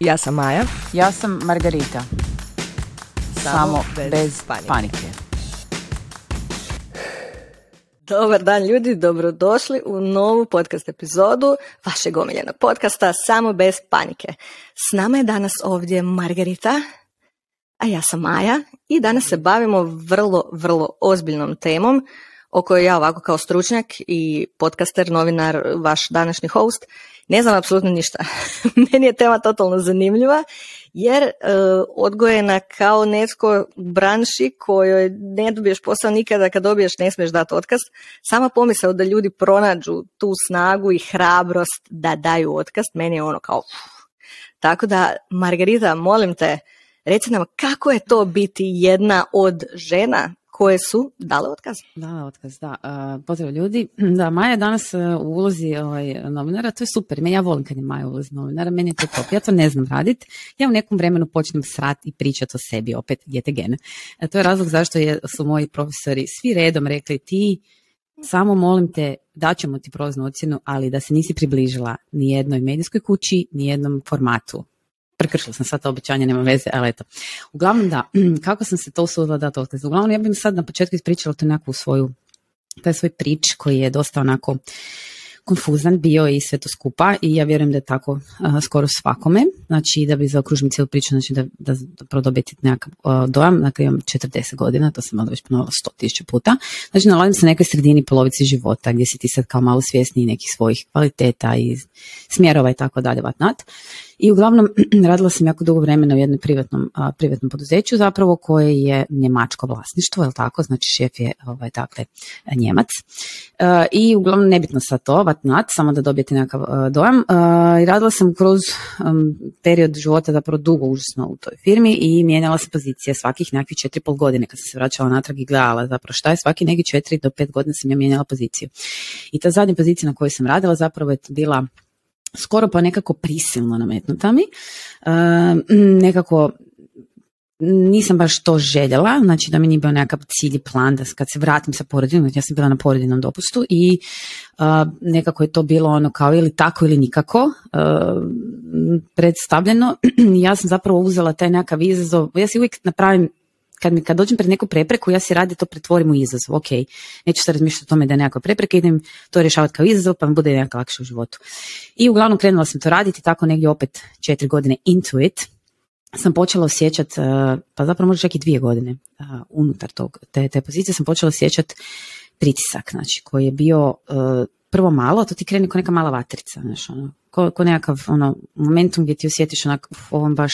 Ja sam Maja. Ja sam Margarita. Samo, bez, panike. Dobar dan ljudi, dobrodošli u novu podcast epizodu vašeg omiljenog podcasta Samo bez panike. S nama je danas ovdje Margarita, a ja sam Maja i danas se bavimo vrlo, vrlo ozbiljnom temom o kojoj ja ovako kao stručnjak i podcaster, novinar, vaš današnji host, ne znam apsolutno ništa. Meni je tema totalno zanimljiva jer e, odgojena kao netko branši kojoj ne dobiješ posao nikada, kad dobiješ ne smiješ dati otkaz. Sama pomisao da ljudi pronađu tu snagu i hrabrost da daju otkaz, meni je ono kao... Tako da, Margarita, molim te, reci nam kako je to biti jedna od žena koje su dale otkaz. Da, otkaz, da. Pozdrav ljudi. Da, Maja danas e, u ulozi ovaj, novinara, to je super. Ja volim kad je Maja u ulozi novinara, meni je to top. Ja to ne znam raditi. Ja u nekom vremenu počnem srat i pričati o sebi, opet jete gene. E, to je razlog zašto je, su moji profesori svi redom rekli ti samo molim te, daćemo ti prolaznu ocjenu, ali da se nisi približila ni jednoj medijskoj kući, ni jednom formatu prekršila sam sad to obećanje, nema veze, ali eto. Uglavnom da, kako sam se to usudila dati otkaz? Uglavnom ja bih sad na početku ispričala to nekakvu svoju, taj svoj prič koji je dosta onako konfuzan bio i sve to skupa i ja vjerujem da je tako skoro svakome, znači da bi zaokružili cijelu priču, znači da, da, da dobiti nekakav uh, dojam, dakle imam 40 godina, to sam onda već ponovila 100.000 puta, znači nalazim se na nekoj sredini polovici života gdje si ti sad kao malo svjesniji nekih svojih kvaliteta i smjerova i tako dalje, vatnat. I uglavnom radila sam jako dugo vremena u jednom privatnom, privatnom poduzeću zapravo koje je njemačko vlasništvo, je tako? Znači šef je ovaj, dakle, njemac. E, I uglavnom nebitno sa to, vatnat, samo da dobijete nekakav uh, dojam. E, I radila sam kroz period života zapravo dugo užasno u toj firmi i mijenjala se pozicije svakih nekakvih četiri pol godine kad sam se vraćala natrag i gledala zapravo šta je svaki neki četiri do pet godina sam ja mijenjala poziciju. I ta zadnja pozicija na kojoj sam radila zapravo je bila skoro pa nekako prisilno nametnuta mi. E, nekako nisam baš to željela, znači da mi nije bio nekakav cilj i plan da kad se vratim sa porodinom, znači ja sam bila na porodinom dopustu i nekako je to bilo ono kao ili tako ili nikako uh, predstavljeno. ja sam zapravo uzela taj nekakav izazov, ja si uvijek napravim kad, mi, kad dođem pred neku prepreku, ja si radi to pretvorim u izazov. Ok, neću se razmišljati o tome da je nekakva prepreka, idem to rješavati kao izazov pa mi bude nekako lakše u životu. I uglavnom krenula sam to raditi, tako negdje opet četiri godine into it, sam počela osjećati, uh, pa zapravo možda čak i dvije godine uh, unutar tog, te, te pozicije sam počela osjećati pritisak, znači, koji je bio uh, prvo malo, to ti krene kao neka mala vatrica, znači, ono, ko, ko nekakav ono, momentum gdje ti osjetiš onak, ovom baš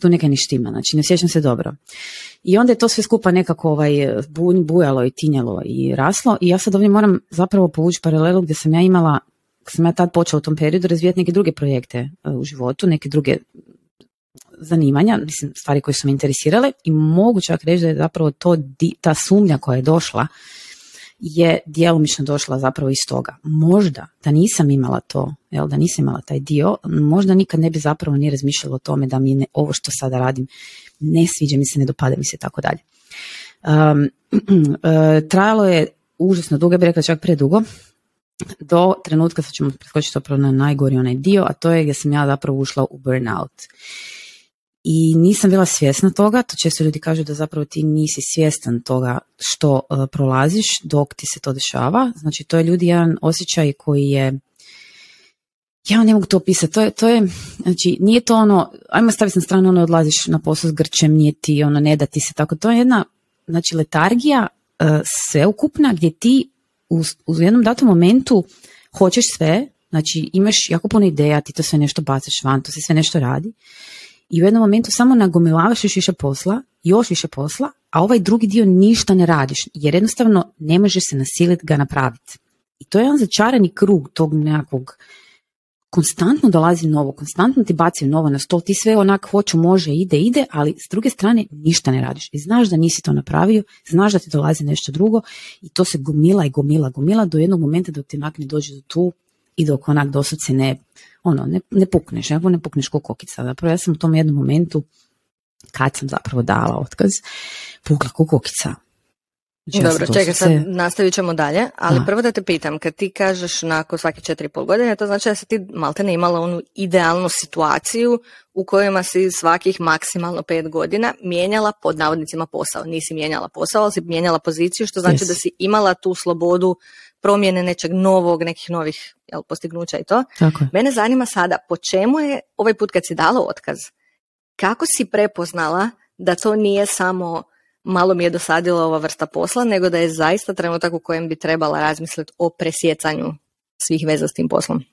tu neka štima, znači ne sjećam se dobro. I onda je to sve skupa nekako ovaj, bujalo i tinjalo i raslo i ja sad ovdje moram zapravo povući paralelu gdje sam ja imala, kad sam ja tad počela u tom periodu razvijati neke druge projekte e, u životu, neke druge zanimanja, mislim stvari koje su me interesirale i mogu čak reći da je zapravo to ta sumnja koja je došla je djelomično došla zapravo iz toga. Možda da nisam imala to, jel, da nisam imala taj dio, možda nikad ne bi zapravo ni razmišljala o tome da mi ne, ovo što sada radim ne sviđa mi se, ne dopada mi se tako dalje. Um, trajalo je užasno dugo, ja bih rekla čak predugo, do trenutka, sad ćemo preskočiti zapravo na najgori onaj dio, a to je gdje sam ja zapravo ušla u burnout i nisam bila svjesna toga, to često ljudi kažu da zapravo ti nisi svjestan toga što uh, prolaziš dok ti se to dešava. Znači to je ljudi jedan osjećaj koji je ja ne mogu to opisati, to je, to je, znači nije to ono, ajmo staviti na stranu ono odlaziš na posao s grčem, nije ti ono, ne da ti se tako, to je jedna, znači letargija uh, sveukupna gdje ti u, u jednom datom momentu hoćeš sve, znači imaš jako puno ideja, ti to sve nešto bacaš van, to se sve nešto radi i u jednom momentu samo nagomilavaš još više posla, još više posla, a ovaj drugi dio ništa ne radiš, jer jednostavno ne možeš se nasiliti ga napraviti. I to je jedan začarani krug tog nekakvog konstantno dolazi novo, konstantno ti baci novo na stol, ti sve onak hoću, može, ide, ide, ali s druge strane ništa ne radiš. I znaš da nisi to napravio, znaš da ti dolazi nešto drugo i to se gomila i gomila, gomila do jednog momenta da ti onak dođe do tu i dok onak doslovce ne ono, ne, ne pukneš, ne, ne pukneš ko kokica. Zapravo ja sam u tom jednom momentu, kad sam zapravo dala otkaz, pukla ko kokica. Znači, ja Dobro, sam čekaj, sad nastavit ćemo dalje, ali Da. prvo da te pitam, kad ti kažeš nakon svake četiri pol godine, to znači da si ti malte ne imala onu idealnu situaciju u kojima si svakih maksimalno pet godina mijenjala pod navodnicima posao. Nisi mijenjala posao, ali si mijenjala poziciju, što znači Yes. da si imala tu slobodu promjene nečeg novog, nekih novih jel, postignuća i to. Tako je. Mene zanima sada, po čemu je ovaj put kad si dala otkaz, kako si prepoznala da to nije samo malo mi je dosadila ova vrsta posla, nego da je zaista trenutak u kojem bi trebala razmisliti o presjecanju svih veza s tim poslom.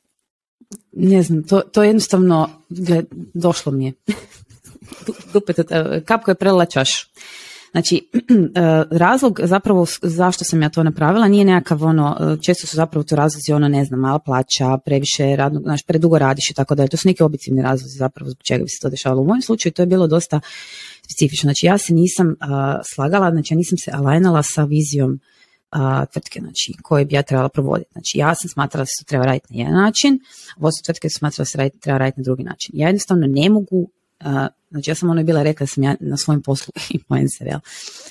Ne znam, to, to jednostavno, gled, došlo mi je. Dupet, kapko je prelila čašu. Znači, e, razlog zapravo zašto sam ja to napravila nije nekakav ono, e, često su zapravo to razlozi ono, ne znam, mala plaća, previše radnog, znaš, predugo radiš i tako dalje. To su neki objektivni razlozi zapravo zbog čega bi se to dešavalo. U mojem slučaju to je bilo dosta specifično. Znači, ja se nisam a, slagala, znači ja nisam se alajnala sa vizijom a, tvrtke, znači, koje bi ja trebala provoditi. Znači, ja sam smatrala da se to treba raditi na jedan način, vodstvo tvrtke smatrala da se radi- treba raditi na drugi način. Ja jednostavno ne mogu, znači ja sam ono bila rekla da sam ja na svojem poslu influencer, jel?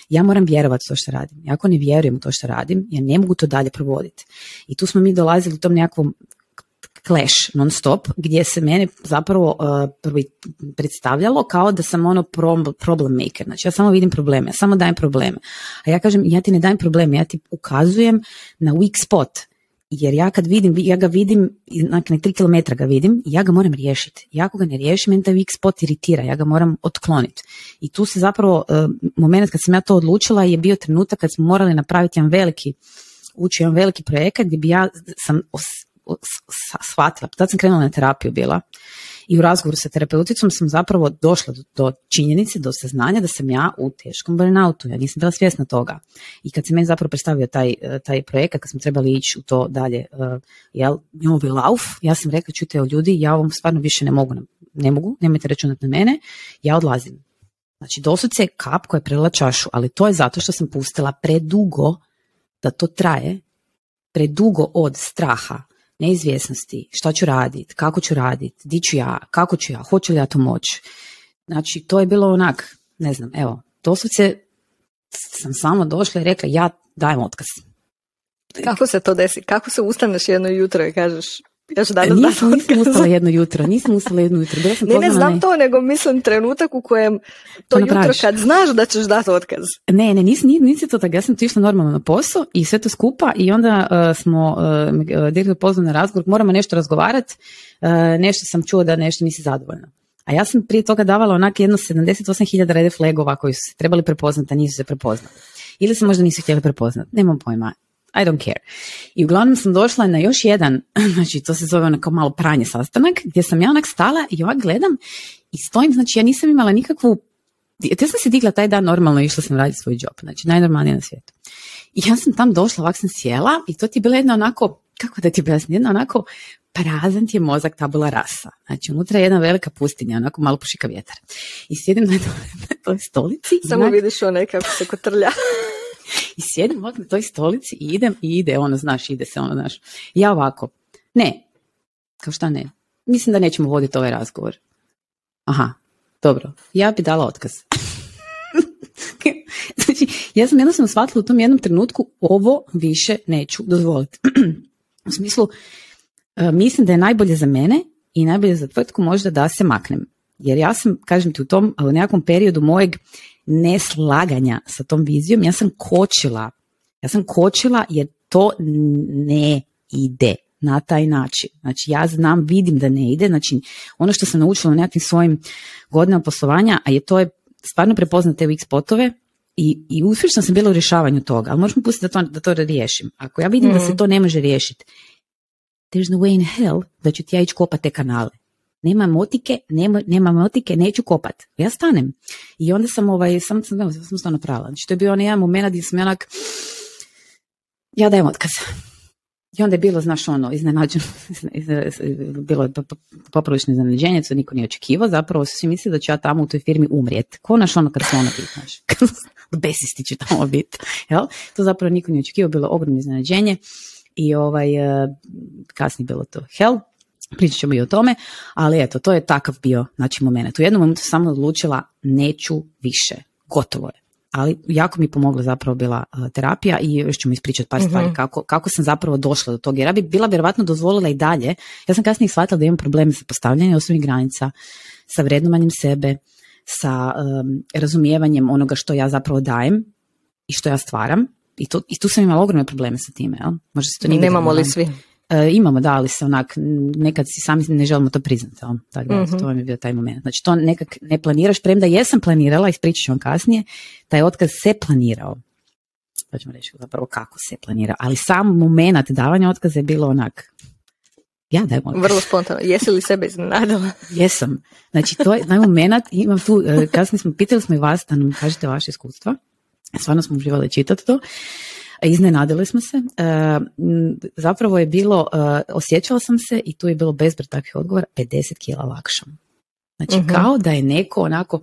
Ja moram vjerovati u to što radim. Ja ako ne vjerujem u to što radim, ja ne mogu to dalje provoditi. I tu smo mi dolazili u tom nekakvom clash non stop, gdje se mene zapravo uh, predstavljalo kao da sam ono problem maker. Znači ja samo vidim probleme, ja samo dajem probleme. A ja kažem, ja ti ne dajem probleme, ja ti ukazujem na weak spot. Jer ja kad vidim, ja ga vidim, dakle, tri kilometra ga vidim ja ga moram riješiti. I ako ga ne riješim, meni taj weak spot iritira, ja ga moram otkloniti. I tu se zapravo, uh, moment kad sam ja to odlučila je bio trenutak kad smo morali napraviti jedan veliki, ući jedan veliki projekat gdje bi ja sam os- os- s- shvatila, tad sam krenula na terapiju bila i u razgovoru sa terapeuticom sam zapravo došla do, do činjenice, do saznanja da sam ja u teškom burnoutu, ja nisam bila svjesna toga. I kad se meni zapravo predstavio taj, eh, taj projekat, kad smo trebali ići u to dalje, eh, jel, novi lauf, ja sam rekla, čujte o ljudi, ja ovom stvarno više ne mogu, ne mogu, nemojte računati na mene, ja odlazim. Znači, doslovce je kap koja je prelila čašu, ali to je zato što sam pustila predugo da to traje, predugo od straha, neizvjesnosti, šta ću raditi, kako ću raditi, di ću ja, kako ću ja, hoću li ja to moći. Znači, to je bilo onak, ne znam, evo, doslovce sam samo došla i rekla, ja dajem otkaz. Kako se to desi? Kako se ustaneš jedno jutro i kažeš ja ću danas Nisam, nisam otkaz? ustala jedno jutro, nisam ustala jedno jutro. Bila sam Ne, ne znam na- to, nego mislim trenutak u kojem to jutro napraviš. kad znaš da ćeš dati otkaz. Ne, ne, nisi, nisi, to tako. Ja sam tu išla normalno na posao i sve to skupa i onda uh, smo uh, direktor pozvao na razgovor, moramo nešto razgovarati, uh, nešto sam čuo da nešto nisi zadovoljna. A ja sam prije toga davala onak jedno 78.000 red flagova koji su se trebali prepoznati, a nisu se prepoznali. Ili se možda nisu htjeli prepoznati, nemam pojma. I don't care. I uglavnom sam došla na još jedan, znači to se zove onako malo pranje sastanak, gdje sam ja onak stala i ovak gledam i stojim, znači ja nisam imala nikakvu ja sam se digla taj dan normalno i išla sam raditi svoj job, znači najnormalnije na svijetu. I ja sam tam došla, ovak sam sjela i to ti je bila jedna onako, kako da ti objasnim, jedna onako prazan ti je mozak tabula rasa. Znači unutra je jedna velika pustinja, onako malo pušika vjetar. I sjedim na, toj- na toj stolici i, Samo onak- vidiš onaj kako se kotrlja. i sjedim ovak na toj stolici i idem i ide, ono, znaš, ide se, ono, znaš. Ja ovako, ne, kao šta ne, mislim da nećemo voditi ovaj razgovor. Aha, dobro, ja bi dala otkaz. znači, ja sam jednostavno shvatila u tom jednom trenutku, ovo više neću dozvoliti. u smislu, e, mislim da je najbolje za mene i najbolje za tvrtku možda da se maknem. Jer ja sam, kažem ti, u tom u nekakvom periodu mojeg neslaganja sa tom vizijom, ja sam kočila. Ja sam kočila jer to ne ide na taj način. Znači ja znam, vidim da ne ide, znači ono što sam naučila u nekakvim svojim godinama poslovanja, a je to je stvarno prepoznat te weak spotove i, i uspješna sam bila u rješavanju toga, ali možemo pustiti da to, da to riješim. Ako ja vidim da se to ne može riješiti, there's no way in hell da ću ti ja ići kopat te kanale. Nema motike, nema, nema motike, neću kopat. Ja stanem. I onda sam ovaj, sam, sam, sam, to napravila. Znači, to je bio onaj jedan moment gdje sam onak, ja dajem otkaz. I onda je bilo, znaš, ono, iznenađeno, bilo je poprilično iznenađenje, to niko nije očekivao, zapravo svi mislili da ću ja tamo u toj firmi umrijet. Ko naš ono kad slona biti, znaš, besisti ću tamo biti, jel? To zapravo niko nije očekivao, bilo ogromno iznenađenje i ovaj, kasnije bilo to hell, pričat ćemo i o tome, ali eto, to je takav bio, znači, moment. U jednom momentu sam odlučila, neću više, gotovo je. ali jako mi je pomogla zapravo bila uh, terapija i još ću mi ispričati par stvari Mhm. kako, kako sam zapravo došla do toga. Jer ja bi bila vjerovatno dozvolila i dalje. Ja sam kasnije shvatila da imam probleme sa postavljanjem osobnih granica, sa vrednovanjem sebe, sa um, razumijevanjem onoga što ja zapravo dajem i što ja stvaram. I, to, i tu sam imala ogromne probleme sa time. Jel? Možda se to nije Nemamo li svi? E, imamo, da, ali se onak, nekad si sami ne želimo to priznati, jel? tako da, Mhm. to vam je bio taj moment. Znači, to nekak ne planiraš, premda jesam planirala, ispričat ću vam kasnije, taj otkaz se planirao. To ćemo reći zapravo kako se planira, ali sam moment davanja otkaza je bilo onak, ja dajem otkaz. Vrlo spontano. Jesi li sebe iznenadila? Jesam. Znači, to je taj moment, imam tu, e, kasnije smo, pitali smo i vas da nam kažete vaše iskustva. Stvarno smo uživali čitati to. E, Iznenadili smo se. E, zapravo je bilo, e, osjećala sam se i tu je bilo bezbroj takvih odgovora, 50 kila lakšom. Znači, Mhm. kao da je neko onako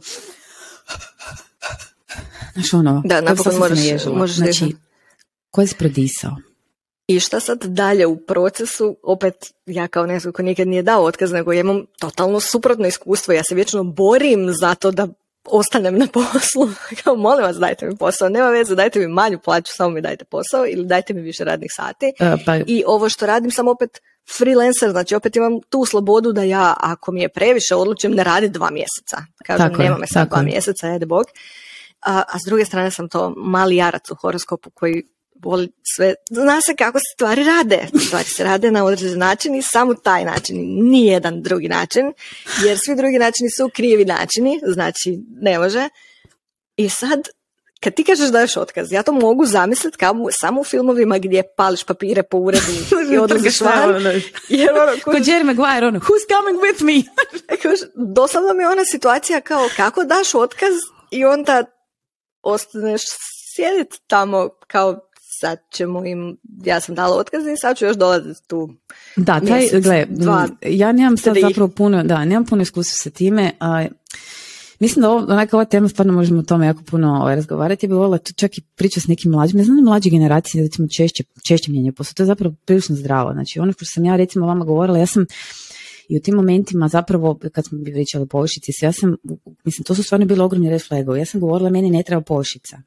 Znaš ono, Da, napokon se moraš- možeš Znači, ko je prodisao? I šta sad dalje u procesu, opet ja kao netko ko nikad nije dao otkaz, nego ja imam totalno suprotno iskustvo, ja se vječno borim za to da ostanem na poslu. Kao, molim vas, dajte mi posao, nema veze, dajte mi manju plaću, samo mi dajte posao ili dajte mi više radnih sati. E, pa, I ovo što radim sam opet freelancer, znači opet imam tu slobodu da ja, ako mi je previše, odlučim ne raditi dva mjeseca. Kažem, Tako nema me sad dva je. mjeseca, ajde bog. A, a s druge strane sam to mali jarac u horoskopu koji voli sve, zna se kako se stvari rade. Stvari se rade na određen način i samo taj način, nijedan drugi način, jer svi drugi načini su krivi načini, znači ne može. I sad, kad ti kažeš daješ otkaz, ja to mogu zamisliti kao samo u filmovima gdje pališ papire po uredu i odlaziš van. Jer ono, Ko Jerry Maguire, ono, who's coming with me? Doslovno mi je ona situacija kao kako daš otkaz i onda ostaneš sjediti tamo kao sad ćemo im, ja sam dala otkaz i sad ću još dolaziti tu. Da, taj, Mjesec, gle, dva, ja nemam sad tri. zapravo puno, da, nemam puno iskustva sa time, a mislim da ovo, onaka ova tema stvarno možemo o tome jako puno ovaj, razgovarati, ja bih voljela tu čak i pričati s nekim mlađim, ne znam da mlađe generacije recimo češće, češće mijenjaju posao, to je zapravo prilično zdravo, znači ono što sam ja recimo vama govorila, ja sam i u tim momentima zapravo, kad smo bi pričali o površici, ja sam, mislim, to su stvarno bili ogromni red flagovi. Ja sam govorila, meni ne treba površica.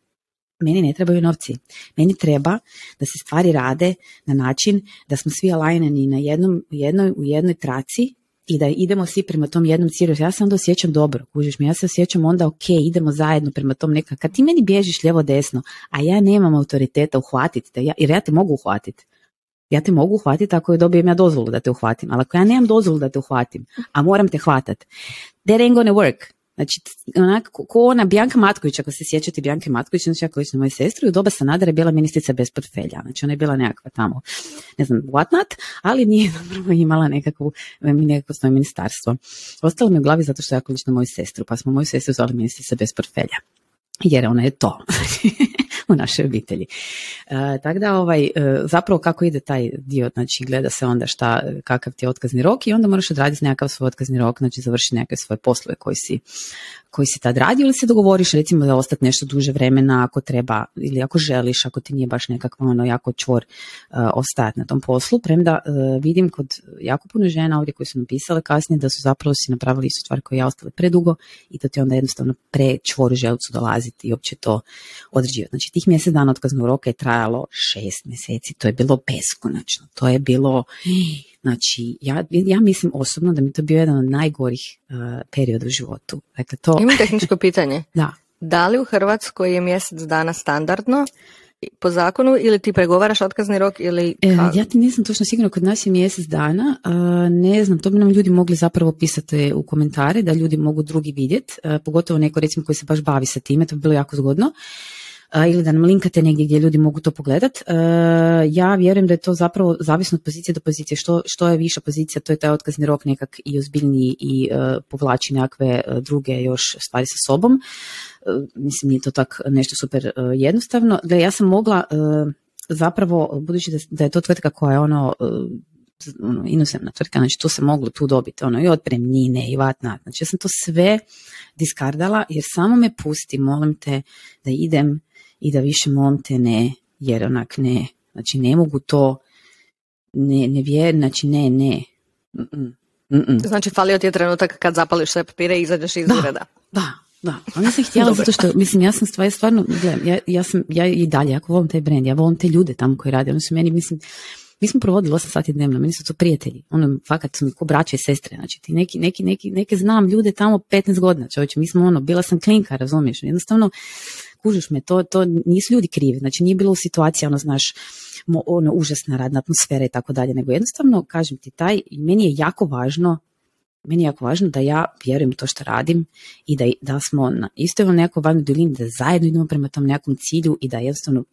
Meni ne trebaju novci. Meni treba da se stvari rade na način da smo svi aligneni na jednom, jednoj, u jednoj traci i da idemo svi prema tom jednom cilju. Ja se onda osjećam dobro, kužiš mi, ja se osjećam onda ok, idemo zajedno prema tom neka. Kad ti meni bježiš lijevo desno, a ja nemam autoriteta uhvatiti te, ja, jer ja te mogu uhvatiti. Ja te mogu uhvatiti ako je dobijem ja dozvolu da te uhvatim, ali ako ja nemam dozvolu da te uhvatim, a moram te hvatat, that ain't gonna work. Znači, onak, ko ona Bjanka Matković, ako se sjećate Bjanke Matković, znači jako lično moju sestru, u doba Sanadera je bila ministrica bez portfelja. Znači, ona je bila nekakva tamo, ne znam, what not, ali nije zapravo imala nekakvu, nekakvo svoje ministarstvo. Ostalo mi u glavi zato što je jako lično moju sestru, pa smo moju sestru zvali ministrica bez portfelja. Jer ona je to u našoj obitelji. E, tako da ovaj, e, zapravo kako ide taj dio, znači gleda se onda šta, kakav ti je otkazni rok i onda moraš odraditi nekakav svoj otkazni rok, znači završiti neke svoje poslove koji si, koji si tad radio ili se dogovoriš recimo da ostati nešto duže vremena ako treba ili ako želiš, ako ti nije baš nekakva ono jako čvor uh, ostajati na tom poslu, premda e, vidim kod jako puno žena ovdje koji su napisale kasnije da su zapravo si napravili istu stvar koju ja ostale predugo i da ti onda jednostavno prečvor u želucu dolaziti i uopće to određivati. Znači tih mjesec dana otkaznog roka je trajalo šest mjeseci, to je bilo beskonačno, to je bilo, znači ja, ja mislim osobno da mi to bio jedan od najgorih uh, perioda u životu. Dakle, to, Imam tehničko pitanje. da, Da li u Hrvatskoj je mjesec dana standardno po zakonu ili ti pregovaraš otkazni rok ili E, ja ti nisam točno sigurno, kod nas je mjesec dana, a, ne znam, to bi nam ljudi mogli zapravo pisati u komentare, da ljudi mogu drugi vidjeti, pogotovo neko recimo koji se baš bavi sa time, to bi bilo jako zgodno, ili da nam linkate negdje gdje ljudi mogu to pogledat. E, ja vjerujem da je to zapravo zavisno od pozicije do pozicije, što, što je viša pozicija, to je taj otkazni rok nekak i ozbiljniji i e, povlači nekakve e, druge još stvari sa sobom. Mislim, nije to tak nešto super jednostavno. Da ja sam mogla zapravo, budući da, je to tvrtka koja je ono, ono inozemna tvrtka, znači tu se moglo tu dobiti ono i otpremnine i vatnat. Znači ja sam to sve diskardala jer samo me pusti, molim te da idem i da više molim te ne, jer onak ne, znači ne mogu to, ne, ne znači ne, ne. Mm-mm. Mm-mm. Znači, falio ti je trenutak kad zapališ sve papire i izađeš iz Da. ureda. Da, Da, ali nisam htjela zato što, mislim, ja sam stvarno, stvarno gledam, ja, ja, sam, ja i dalje, jako volim taj brand, ja volim te ljude tamo koji rade, oni su meni, mislim, mi smo provodili 8 sati dnevno, meni su to prijatelji, ono, fakat su mi ko braće i sestre, znači ti neki, neki, neki, neke znam ljude tamo 15 godina, čovječe, mi smo ono, bila sam klinka, razumiješ, jednostavno, kužiš me, to, to nisu ljudi krivi, znači nije bilo u situaciji, ono, znaš, ono, užasna radna atmosfera i tako dalje, nego jednostavno, kažem ti, taj, meni je jako važno meni je jako važno da ja vjerujem to što radim i da, da smo na istoj nekoj valnoj duljini, da zajedno idemo prema tom nekom cilju i da jednostavno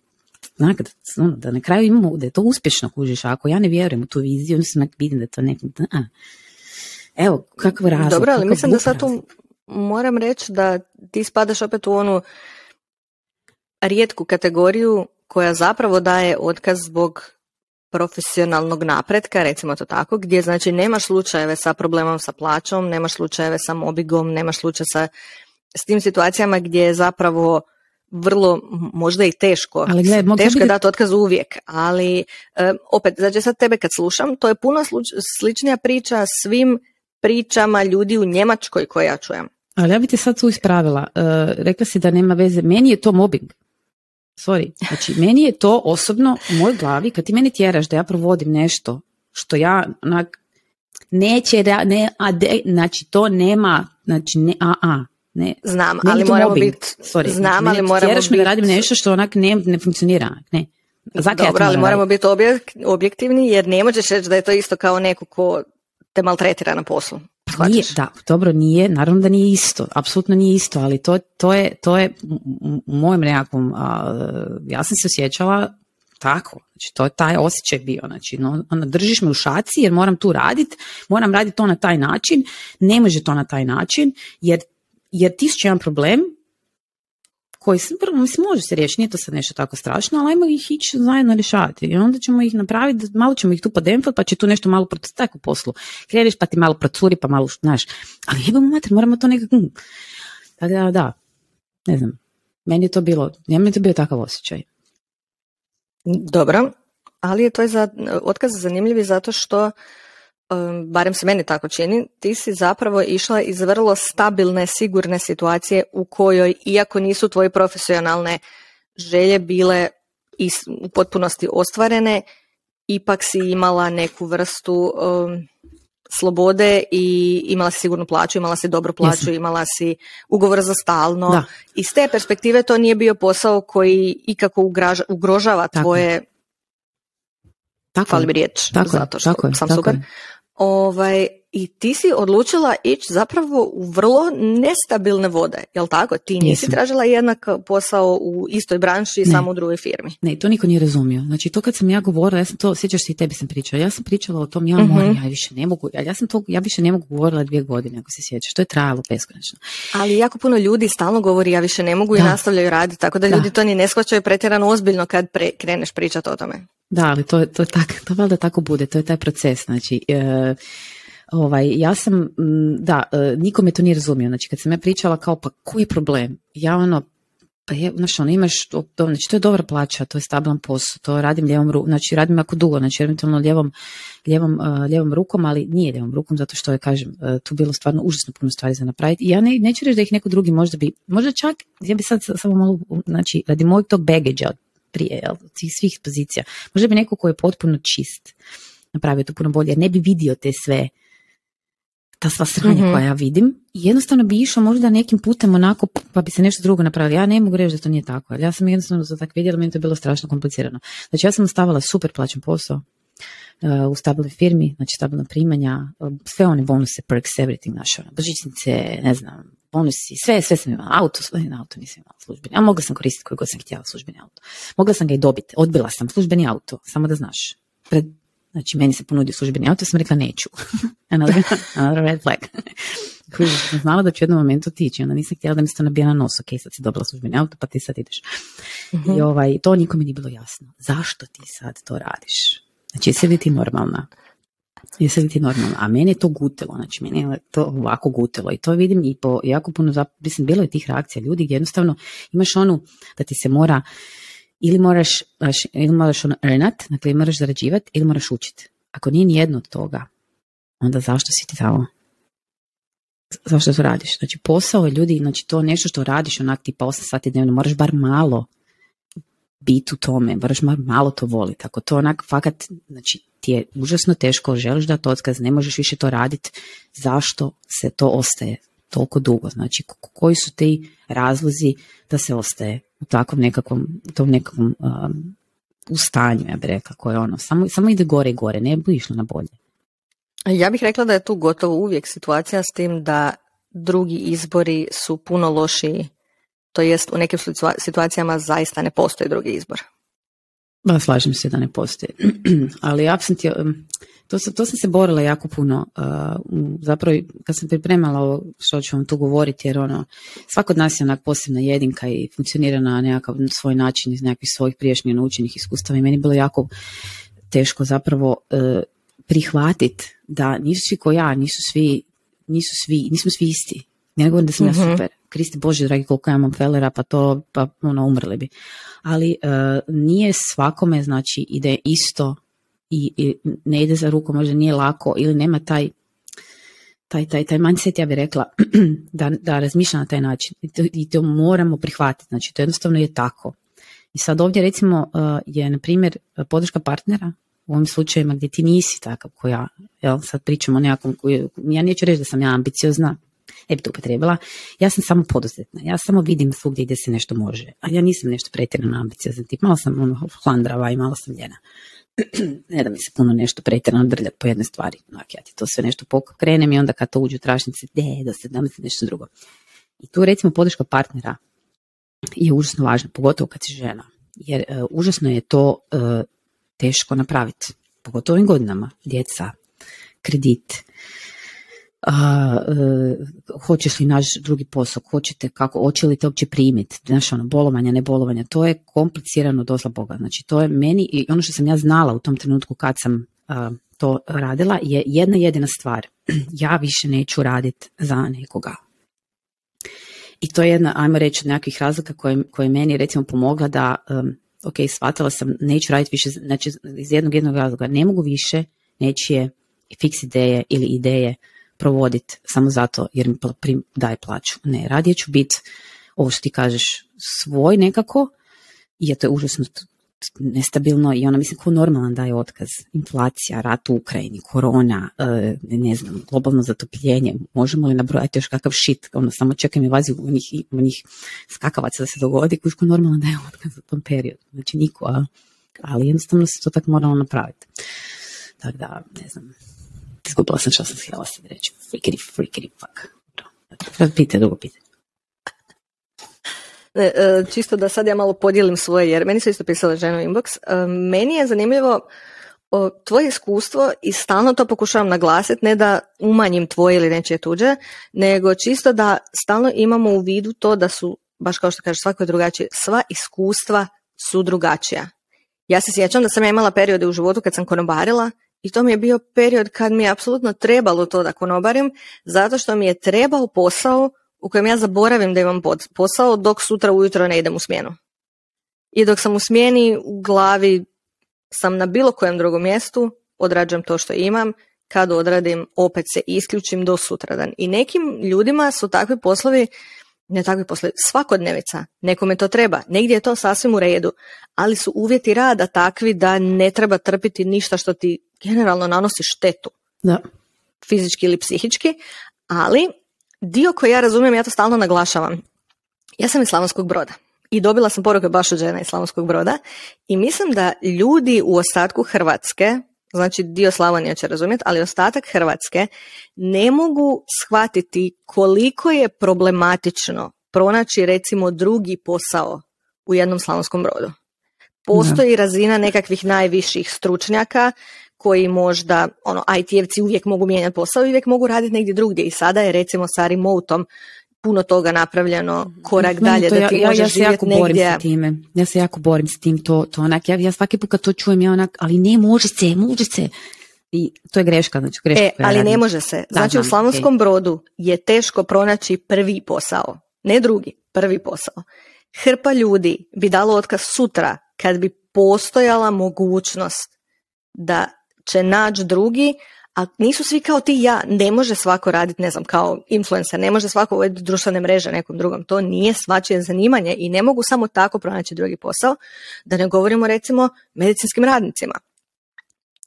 znak, da, ono, da na kraju imamo, da je to uspješno kužiš, ako ja ne vjerujem u tu viziju, onda sam vidim da to nekom, da, evo, kakav razlog. Dobro, ali mislim da sad tu moram reći da ti spadaš opet u onu rijetku kategoriju koja zapravo daje otkaz zbog profesionalnog napretka, recimo to tako, gdje znači nemaš slučajeve sa problemom sa plaćom, nemaš slučajeve sa mobigom, nemaš slučaj sa s tim situacijama gdje je zapravo vrlo možda i teško. Ali gled, teško je dati otkaz uvijek, ali opet, znači sad tebe kad slušam, to je puno sličnija priča svim pričama ljudi u Njemačkoj koje ja čujem. Ali ja bi te sad tu ispravila. Uh, rekla si da nema veze. Meni je to mobbing. Sorry. Znači, meni je to osobno u mojoj glavi, kad ti meni tjeraš da ja provodim nešto što ja onak, neće, ne, a de, znači to nema, znači ne, a, a, ne. Znam, ali moramo biti, Sorry, znam, znači, ali moramo biti. da radim nešto što onak ne, ne funkcionira, ne. Zakaj Dobro, ali moramo biti objektivni jer ne možeš reći da je to isto kao neko ko te maltretira na poslu. Nije, da, dobro, nije, naravno da nije isto, apsolutno nije isto, ali to, to je, to je u mojem nekakvom, ja sam se osjećala tako, znači to je taj osjećaj bio, znači no, ono, držiš me u šaci jer moram tu raditi, moram raditi to na taj način, ne može to na taj način, jer, jer ti jedan problem koji mislim, može se riješiti, nije to sad nešto tako strašno, ali ajmo ih ići zajedno rješavati. I onda ćemo ih napraviti, malo ćemo ih tu podemfati, pa će tu nešto malo tako u poslu. Kreneš pa ti malo procuri, pa malo, znaš, ali jebamo mater, moramo to nekako... Tako da, da, ne znam, meni je to bilo, meni je to bio takav osjećaj. Dobro, ali je to za, otkaz zanimljivi zato što barem se meni tako čini, ti si zapravo išla iz vrlo stabilne, sigurne situacije u kojoj, iako nisu tvoje profesionalne želje bile u potpunosti ostvarene, ipak si imala neku vrstu slobode i imala si sigurnu plaću, imala si dobru plaću, imala si ugovor za stalno. Da. Iz te perspektive to nije bio posao koji ikako ugrožava tvoje tako fali riječ, tako zato što tako sam super. Ovaj, I ti si odlučila ići zapravo u vrlo nestabilne vode, jel tako? Ti nisi tražila jednak posao u istoj branši, ne. samo u drugoj firmi. Ne, to niko nije razumio. Znači to kad sam ja govorila, ja sam to, sjećaš se i tebi sam pričala, ja sam pričala o tom, ja moram, ja više ne mogu, ja, sam to, ja više ne mogu govorila dvije godine, ako se sjećaš, to je trajalo beskonačno. Ali jako puno ljudi stalno govori, ja više ne mogu i nastavljaju raditi, tako da, ljudi to ni ne shvaćaju pretjerano ozbiljno kad pre, kreneš pričati o tome. Da, ali to, to, tak, to valjda tako bude, to je taj proces, znači... E, Ovaj, ja sam, da, e, niko me to nije razumio. Znači, kad sam ja pričala kao, pa koji je problem? Ja ono, pa je, znaš, ono, imaš, to, znači, to je dobra plaća, to je stabilan posao, to radim lijevom rukom, znači, radim jako dugo, znači, eventualno lijevom, lijevom, uh, lijevom rukom, ali nije lijevom rukom, zato što je, kažem, uh, tu bilo stvarno užasno puno stvari za napraviti. I ja ne, neću reći da ih neko drugi možda bi, možda čak, ja bi sad samo malo, znači, radi mojeg tog baggage prije, jel, svih pozicija, možda bi neko koji je potpuno čist napravio to puno bolje, ne bi vidio te sve ta sva sranja mm koja ja vidim i jednostavno bi išao možda nekim putem onako pa bi se nešto drugo napravilo. Ja ne mogu reći da to nije tako, ali ja sam jednostavno za tak vidjela, meni to je bilo strašno komplicirano. Znači ja sam ostavila super plaćen posao uh, u stabilnoj firmi, znači stabilna primanja, uh, sve one bonuse, perks, everything naše, ono, božićnice, ne znam, bonusi, sve, sve sam imala, auto, auto nisam imala službeni, a mogla sam koristiti koji god sam htjela službeni auto. Mogla sam ga i dobiti, odbila sam službeni auto, samo da znaš, pred Znači, meni se ponudio službeni auto, sam rekla neću. another, another red flag. sam znala da ću u jednom momentu otići, onda nisam htjela da mi se to nabija na nos, ok, sad si dobila službeni auto, pa ti sad ideš. uh I ovaj, to nikome nije bilo jasno. Zašto ti sad to radiš? Znači, jesi li ti normalna? Jesi li ti normalna? A mene je to gutilo, znači mene je to ovako gutilo i to vidim i po jako puno, mislim, bilo je tih reakcija ljudi gdje jednostavno imaš onu da ti se mora ili moraš, ili moraš ono earnat, dakle moraš zarađivati ili moraš učiti. Ako nije ni jedno od toga, onda zašto si ti tamo? zašto to radiš. Znači posao je ljudi, znači to nešto što radiš onak tipa 8 sati dnevno, moraš bar malo biti u tome, moraš bar malo to voliti. Ako to onak fakat, znači ti je užasno teško, želiš da to otkaz, ne možeš više to raditi, zašto se to ostaje toliko dugo? Znači koji su ti razlozi da se ostaje u takvom nekakvom, u tom nekakvom um, u stanju, ja bih rekla, koje ono, samo, samo ide gore i gore, ne bi išlo na bolje. Ja bih rekla da je tu gotovo uvijek situacija s tim da drugi izbori su puno lošiji, to jest u nekim situacijama zaista ne postoji drugi izbor. Ba, slažem se da ne postoji, ali absent je, to, to sam se borila jako puno, uh, zapravo kad sam pripremala ovo što ću vam tu govoriti, jer ono, svako od nas je onak posebna jedinka i funkcionira na nekakav svoj način iz nekakvih svojih prijašnjih naučenih iskustava i meni je bilo jako teško zapravo uh, prihvatiti da nisu svi ko ja, nisu svi, nisu svi, nismo svi isti. Ne govorim da sam ja mhm. super. Kristi Bože, dragi, koliko ja imam felera, pa to, pa ono, umrli bi. Ali uh, nije svakome, znači, ide isto i, i, ne ide za ruku, možda nije lako ili nema taj taj, taj, taj mindset, ja bih rekla, da, da razmišlja na taj način. I to, I to moramo prihvatiti, znači to jednostavno je tako. I sad ovdje recimo uh, je, na primjer, podrška partnera u ovim slučajevima gdje ti nisi takav ko ja, jel, sad pričamo o nekakvom, ja neću reći da sam ja ambiciozna, ne bi to upotrebila, ja sam samo poduzetna, ja samo vidim svugdje gdje se nešto može, a ja nisam nešto pretjerano ambiciozna, tip, malo sam ono, hlandrava i malo sam ljena. ne da mi se puno nešto pretjerano drljati po jednoj stvari, onak, ja ti to sve nešto pokrenem i onda kad to uđe u tražnici, de, da se da mi se nešto drugo. I tu recimo podrška partnera je užasno važna, pogotovo kad si žena, jer uh, užasno je to uh, teško napraviti, pogotovo ovim godinama, djeca, kredit, a, uh, hoćeš li naš drugi posao, hoćete kako, hoće li te uopće primiti, znaš ono, bolovanja, ne bolovanja, to je komplicirano dozla Boga, znači to je meni i ono što sam ja znala u tom trenutku kad sam to radila je jedna jedina stvar, ja više neću raditi za nekoga. I to je jedna, ajmo reći, od nekakvih razlika koje, koje meni recimo pomogla da um, ok, shvatila sam, neću raditi više, znači iz jednog jednog razloga, ne mogu više nečije fiks ideje ili ideje provoditi samo zato jer mi daje plaću. Ne, radije ću biti, ovo što ti kažeš, svoj nekako, i to je užasno nestabilno i ona mislim ko normalan daje otkaz. Inflacija, rat u Ukrajini, korona, e, ne znam, globalno zatopljenje, možemo li nabrojati još kakav shit, ono samo čekaj u njih, u njih skakavaca da se dogodi, ko normalan daje otkaz u tom periodu. Znači niko, a, ali jednostavno se to tako moralo napraviti. Tako da, ne znam, izgubila sam što sam htjela sad reći. Freaky, freaky, fuck. Pite, drugo pite. Ne, e, čisto da sad ja malo podijelim svoje, jer meni se isto pisala žena u inbox. E, meni je zanimljivo tvoje iskustvo i stalno to pokušavam naglasiti, ne da umanjim tvoje ili nečije tuđe, nego čisto da stalno imamo u vidu to da su, baš kao što kažeš, svako je drugačije, sva iskustva su drugačija. Ja se sjećam da sam ja imala periode u životu kad sam konobarila i to mi je bio period kad mi je apsolutno trebalo to da konobarim, zato što mi je trebao posao u kojem ja zaboravim da imam posao dok sutra ujutro ne idem u smjenu. I dok sam u smjeni u glavi sam na bilo kojem drugom mjestu, odrađujem to što imam, kad odradim opet se isključim do sutradan. I nekim ljudima su takvi poslovi, ne takvi poslovi, svakodnevica, nekome to treba, negdje je to sasvim u redu, ali su uvjeti rada takvi da ne treba trpiti ništa što ti generalno nanosi štetu. Da. Fizički ili psihički, ali dio koji ja razumijem, ja to stalno naglašavam. Ja sam iz Slavonskog broda i dobila sam poruke baš od žena iz Slavonskog broda i mislim da ljudi u ostatku Hrvatske, znači dio Slavonija će razumjeti, ali ostatak Hrvatske ne mogu shvatiti koliko je problematično pronaći recimo drugi posao u jednom Slavonskom brodu. Postoji razina nekakvih najviših stručnjaka koji možda, ono, IT-evci uvijek mogu mijenjati posao i uvijek mogu raditi negdje drugdje i sada je recimo sa remotom puno toga napravljeno korak dalje da ti ja, možeš ja, se jako borim s time. Ja se jako borim s tim to, to onak, ja, ja svaki put kad to čujem ja onak, ali ne može se, može se. I to je greška, znači greška. E, ali ne može se. Znači u Slavonskom brodu je teško pronaći prvi posao, ne drugi, prvi posao. Hrpa ljudi bi dalo otkaz sutra kad bi postojala mogućnost da će naći drugi, a nisu svi kao ti ja, ne može svako raditi, ne znam, kao influencer, ne može svako voditi društvene mreže nekom drugom, to nije svačije zanimanje i ne mogu samo tako pronaći drugi posao, da ne govorimo recimo medicinskim radnicima,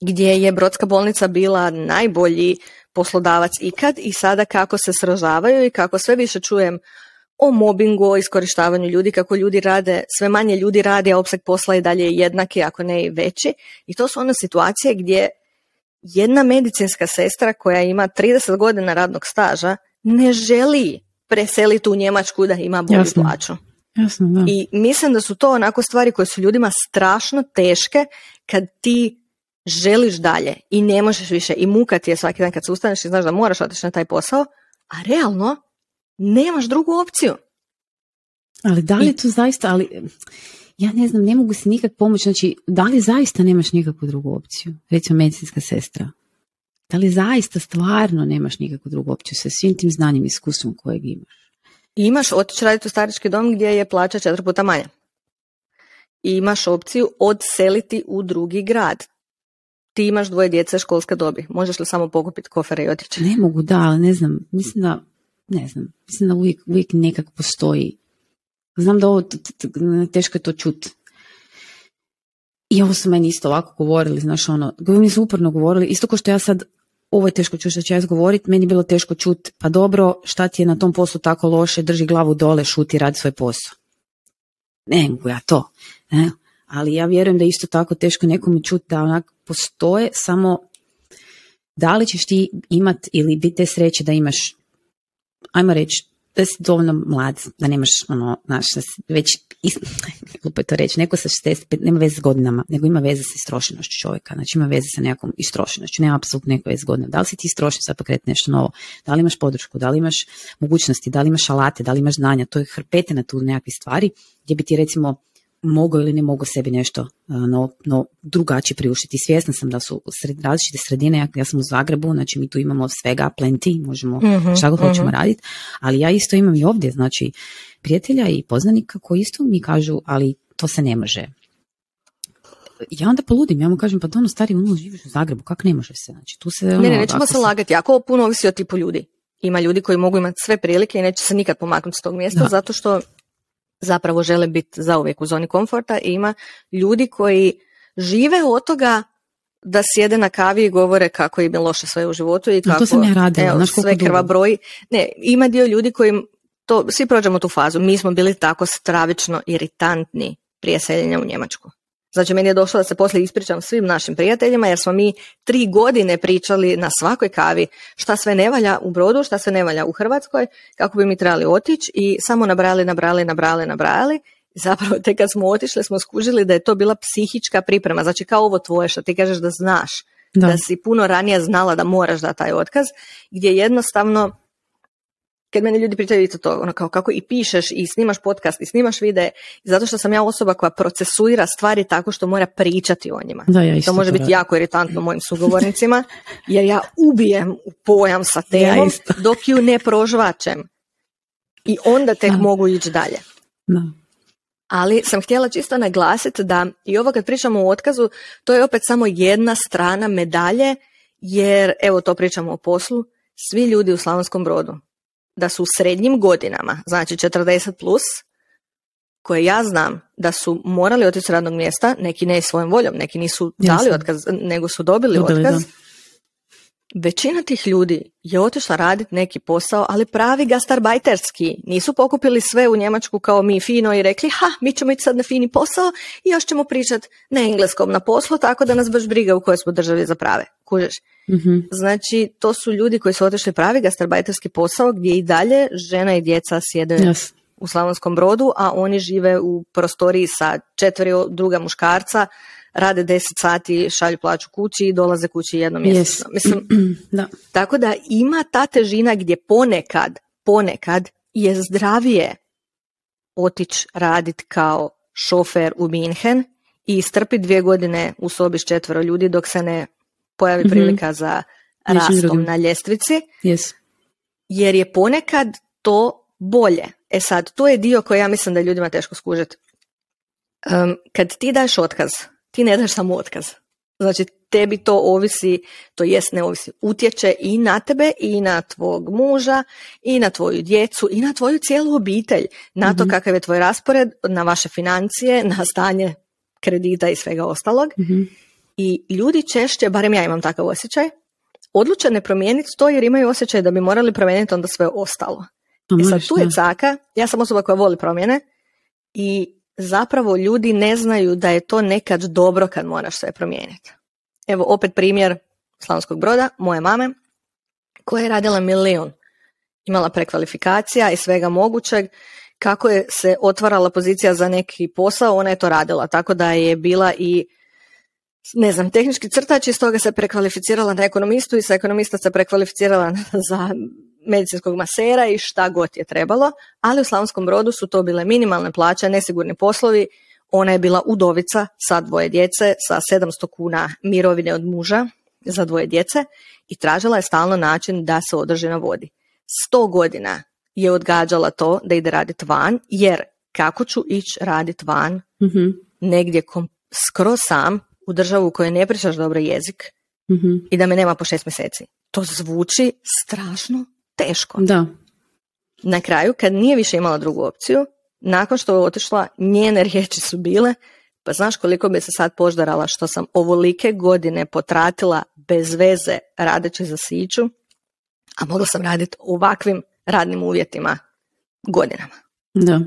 gdje je Brodska bolnica bila najbolji poslodavac ikad i sada kako se sražavaju i kako sve više čujem o mobingu, o iskorištavanju ljudi, kako ljudi rade, sve manje ljudi radi, a opseg posla i dalje je jednaki, ako ne i veći. I to su one situacije gdje jedna medicinska sestra koja ima 30 godina radnog staža ne želi preseliti u Njemačku da ima bolju Jasno. plaću. Jasno, da. I mislim da su to onako stvari koje su ljudima strašno teške kad ti želiš dalje i ne možeš više i muka ti je svaki dan kad se ustaneš i znaš da moraš otići na taj posao, a realno nemaš drugu opciju. Ali da li je to zaista, ali ja ne znam, ne mogu si nikak pomoći, znači da li zaista nemaš nikakvu drugu opciju, recimo medicinska sestra, da li zaista stvarno nemaš nikakvu drugu opciju sa svim tim znanjem i iskustvom kojeg imaš? I imaš otići raditi u starički dom gdje je plaća četiri puta manja. I imaš opciju odseliti u drugi grad. Ti imaš dvoje djece školske dobi. Možeš li samo pokupiti kofere i otići? Ne mogu, da, ali ne znam, mislim da, ne znam, mislim da uvijek, uvijek nekak postoji. Znam da ovo, teško je to čut. I ovo su meni isto ovako govorili, znaš ono, mi su uporno govorili, isto kao što ja sad, ovo je teško čuti što ću ja govoriti, meni je bilo teško čut, pa dobro, šta ti je na tom poslu tako loše, drži glavu dole, šuti, radi svoj posao. Ne mogu ja to, ne? ali ja vjerujem da je isto tako teško nekome čuti da onak postoje samo da li ćeš ti imat ili biti te sreće da imaš, ajmo reći, da si dovoljno mlad, da nemaš ono, znaš, da si već, glupo je to reći, neko sa 65, nema veze s godinama, nego ima veze sa istrošenošću čovjeka, znači ima veze sa nekakvom istrošenošću, nema apsolutno nekakve veze s godinama. Da li si ti istrošen sad pokrenuti nešto novo, da li imaš podršku, da li imaš mogućnosti, da li imaš alate, da li imaš znanja, to je hrpetina tu nekakvih stvari, gdje bi ti recimo mogao ili ne mogao sebi nešto uh, no, no, drugačije priuštiti. Svjesna sam da su sred, različite sredine, ja, ja sam u Zagrebu, znači mi tu imamo svega plenty, možemo Mhm, šta god mhm. hoćemo raditi, ali ja isto imam i ovdje, znači prijatelja i poznanika koji isto mi kažu, ali to se ne može. Ja onda poludim, ja mu kažem, pa dono stari, ono živiš u Zagrebu, kak ne može se, znači tu se... Ne, ono, ne, nećemo ako se lagati. Jako puno ovisi o tipu ljudi. Ima ljudi koji mogu imati sve prilike i neće se nikad pomaknuti s tog mjesta Da. zato što zapravo žele biti zauvijek u zoni komforta i ima ljudi koji žive od toga da sjede na kavi i govore kako im je loše sve u životu i to kako sam ja radila, evo, sve krva broji. Ne, ima dio ljudi koji to, svi prođemo tu fazu. Mi smo bili tako stravično iritantni prije seljenja u Njemačku. Znači, meni je došlo da se poslije ispričam svim našim prijateljima, jer smo mi tri godine pričali na svakoj kavi šta sve ne valja u Brodu, šta sve ne valja u Hrvatskoj, kako bi mi trebali otići i samo nabrali, nabrali, nabrali, nabrali. I zapravo, tek kad smo otišli, smo skužili da je to bila psihička priprema. Znači, kao ovo tvoje, što ti kažeš da znaš, Da. da si puno ranije znala da moraš dati taj otkaz, gdje jednostavno kad meni ljudi pričaju isto to, ono kao kako i pišeš i snimaš podcast i snimaš videe, zato što sam ja osoba koja procesuira stvari tako što mora pričati o njima. Da, ja isto To može biti radim. jako iritantno mojim sugovornicima, jer ja ubijem u pojam sa Ja temom isto. dok ju ne prožvačem. I onda tek Da. mogu ići dalje. Da. Ali sam htjela čisto naglasiti da i ovo kad pričamo o otkazu, to je opet samo jedna strana medalje, jer evo to pričamo o poslu, svi ljudi u Slavonskom brodu, da su u srednjim godinama, znači 40 plus, koje ja znam da su morali otići s radnog mjesta, neki ne svojom voljom, neki nisu dali Jasno. otkaz, nego su dobili, Dobili, otkaz. da. Većina tih ljudi je otišla raditi neki posao, ali pravi gastarbajterski. Nisu pokupili sve u Njemačku kao mi fino i rekli, ha, mi ćemo ići sad na fini posao i još ćemo pričati na engleskom na poslu, tako da nas baš briga u kojoj smo državi zaprave. Kužeš? Mhm. Znači, to su ljudi koji su otišli pravi gastarbajterski posao gdje i dalje žena i djeca sjede Jas. u Slavonskom brodu, a oni žive u prostoriji sa četveri druga muškarca, rade 10 sati, šalju plaću kući i dolaze kući jednom mjesečno. Yes. Mislim, Da. tako da ima ta težina gdje ponekad, ponekad je zdravije otići radit kao šofer u Minhen i istrpiti dvije godine u sobi s četvero ljudi dok se ne pojavi Mhm. prilika za rastom na ljestvici, Yes. jer je ponekad to bolje. E sad, to je dio koji ja mislim da je ljudima teško skužiti. Um, kad ti daš otkaz, ti ne daš samo otkaz. Znači, tebi to ovisi, to jest ne ovisi, utječe i na tebe i na tvog muža i na tvoju djecu i na tvoju cijelu obitelj, na to kakav je tvoj raspored, na vaše financije, na stanje kredita i svega ostalog. Mhm. I ljudi češće, barem ja imam takav osjećaj, odluče ne promijeniti to jer imaju osjećaj da bi morali promijeniti onda sve ostalo. Pa E sad, tu je caka, ja sam osoba koja voli promjene i zapravo ljudi ne znaju da je to nekad dobro kad moraš sve promijeniti. Evo opet primjer Slavonskog broda, moje mame, koja je radila milion. Imala prekvalifikacija i svega mogućeg. Kako je se otvarala pozicija za neki posao, ona je to radila. Tako da je bila i ne znam, tehnički crtač i stoga se prekvalificirala na ekonomistu i sa ekonomista se prekvalificirala za medicinskog masera i šta god je trebalo, ali u Slavonskom brodu su to bile minimalne plaće, nesigurni poslovi, ona je bila udovica sa dvoje djece, sa 700 kuna mirovine od muža za dvoje djece i tražila je stalno način da se održi na vodi. Sto godina je odgađala to da ide raditi van, jer kako ću ići raditi van Mhm, negdje kom, skroz sam u državu u kojoj ne pričaš dobro jezik mhm. i da me nema po šest mjeseci. To zvuči strašno teško. Da, Na kraju, kad nije više imala drugu opciju, nakon što je otišla, njene riječi su bile, pa znaš koliko bi se sad poždarala što sam ovolike godine potratila bez veze radeći za siću, a mogla sam raditi u ovakvim radnim uvjetima godinama. da.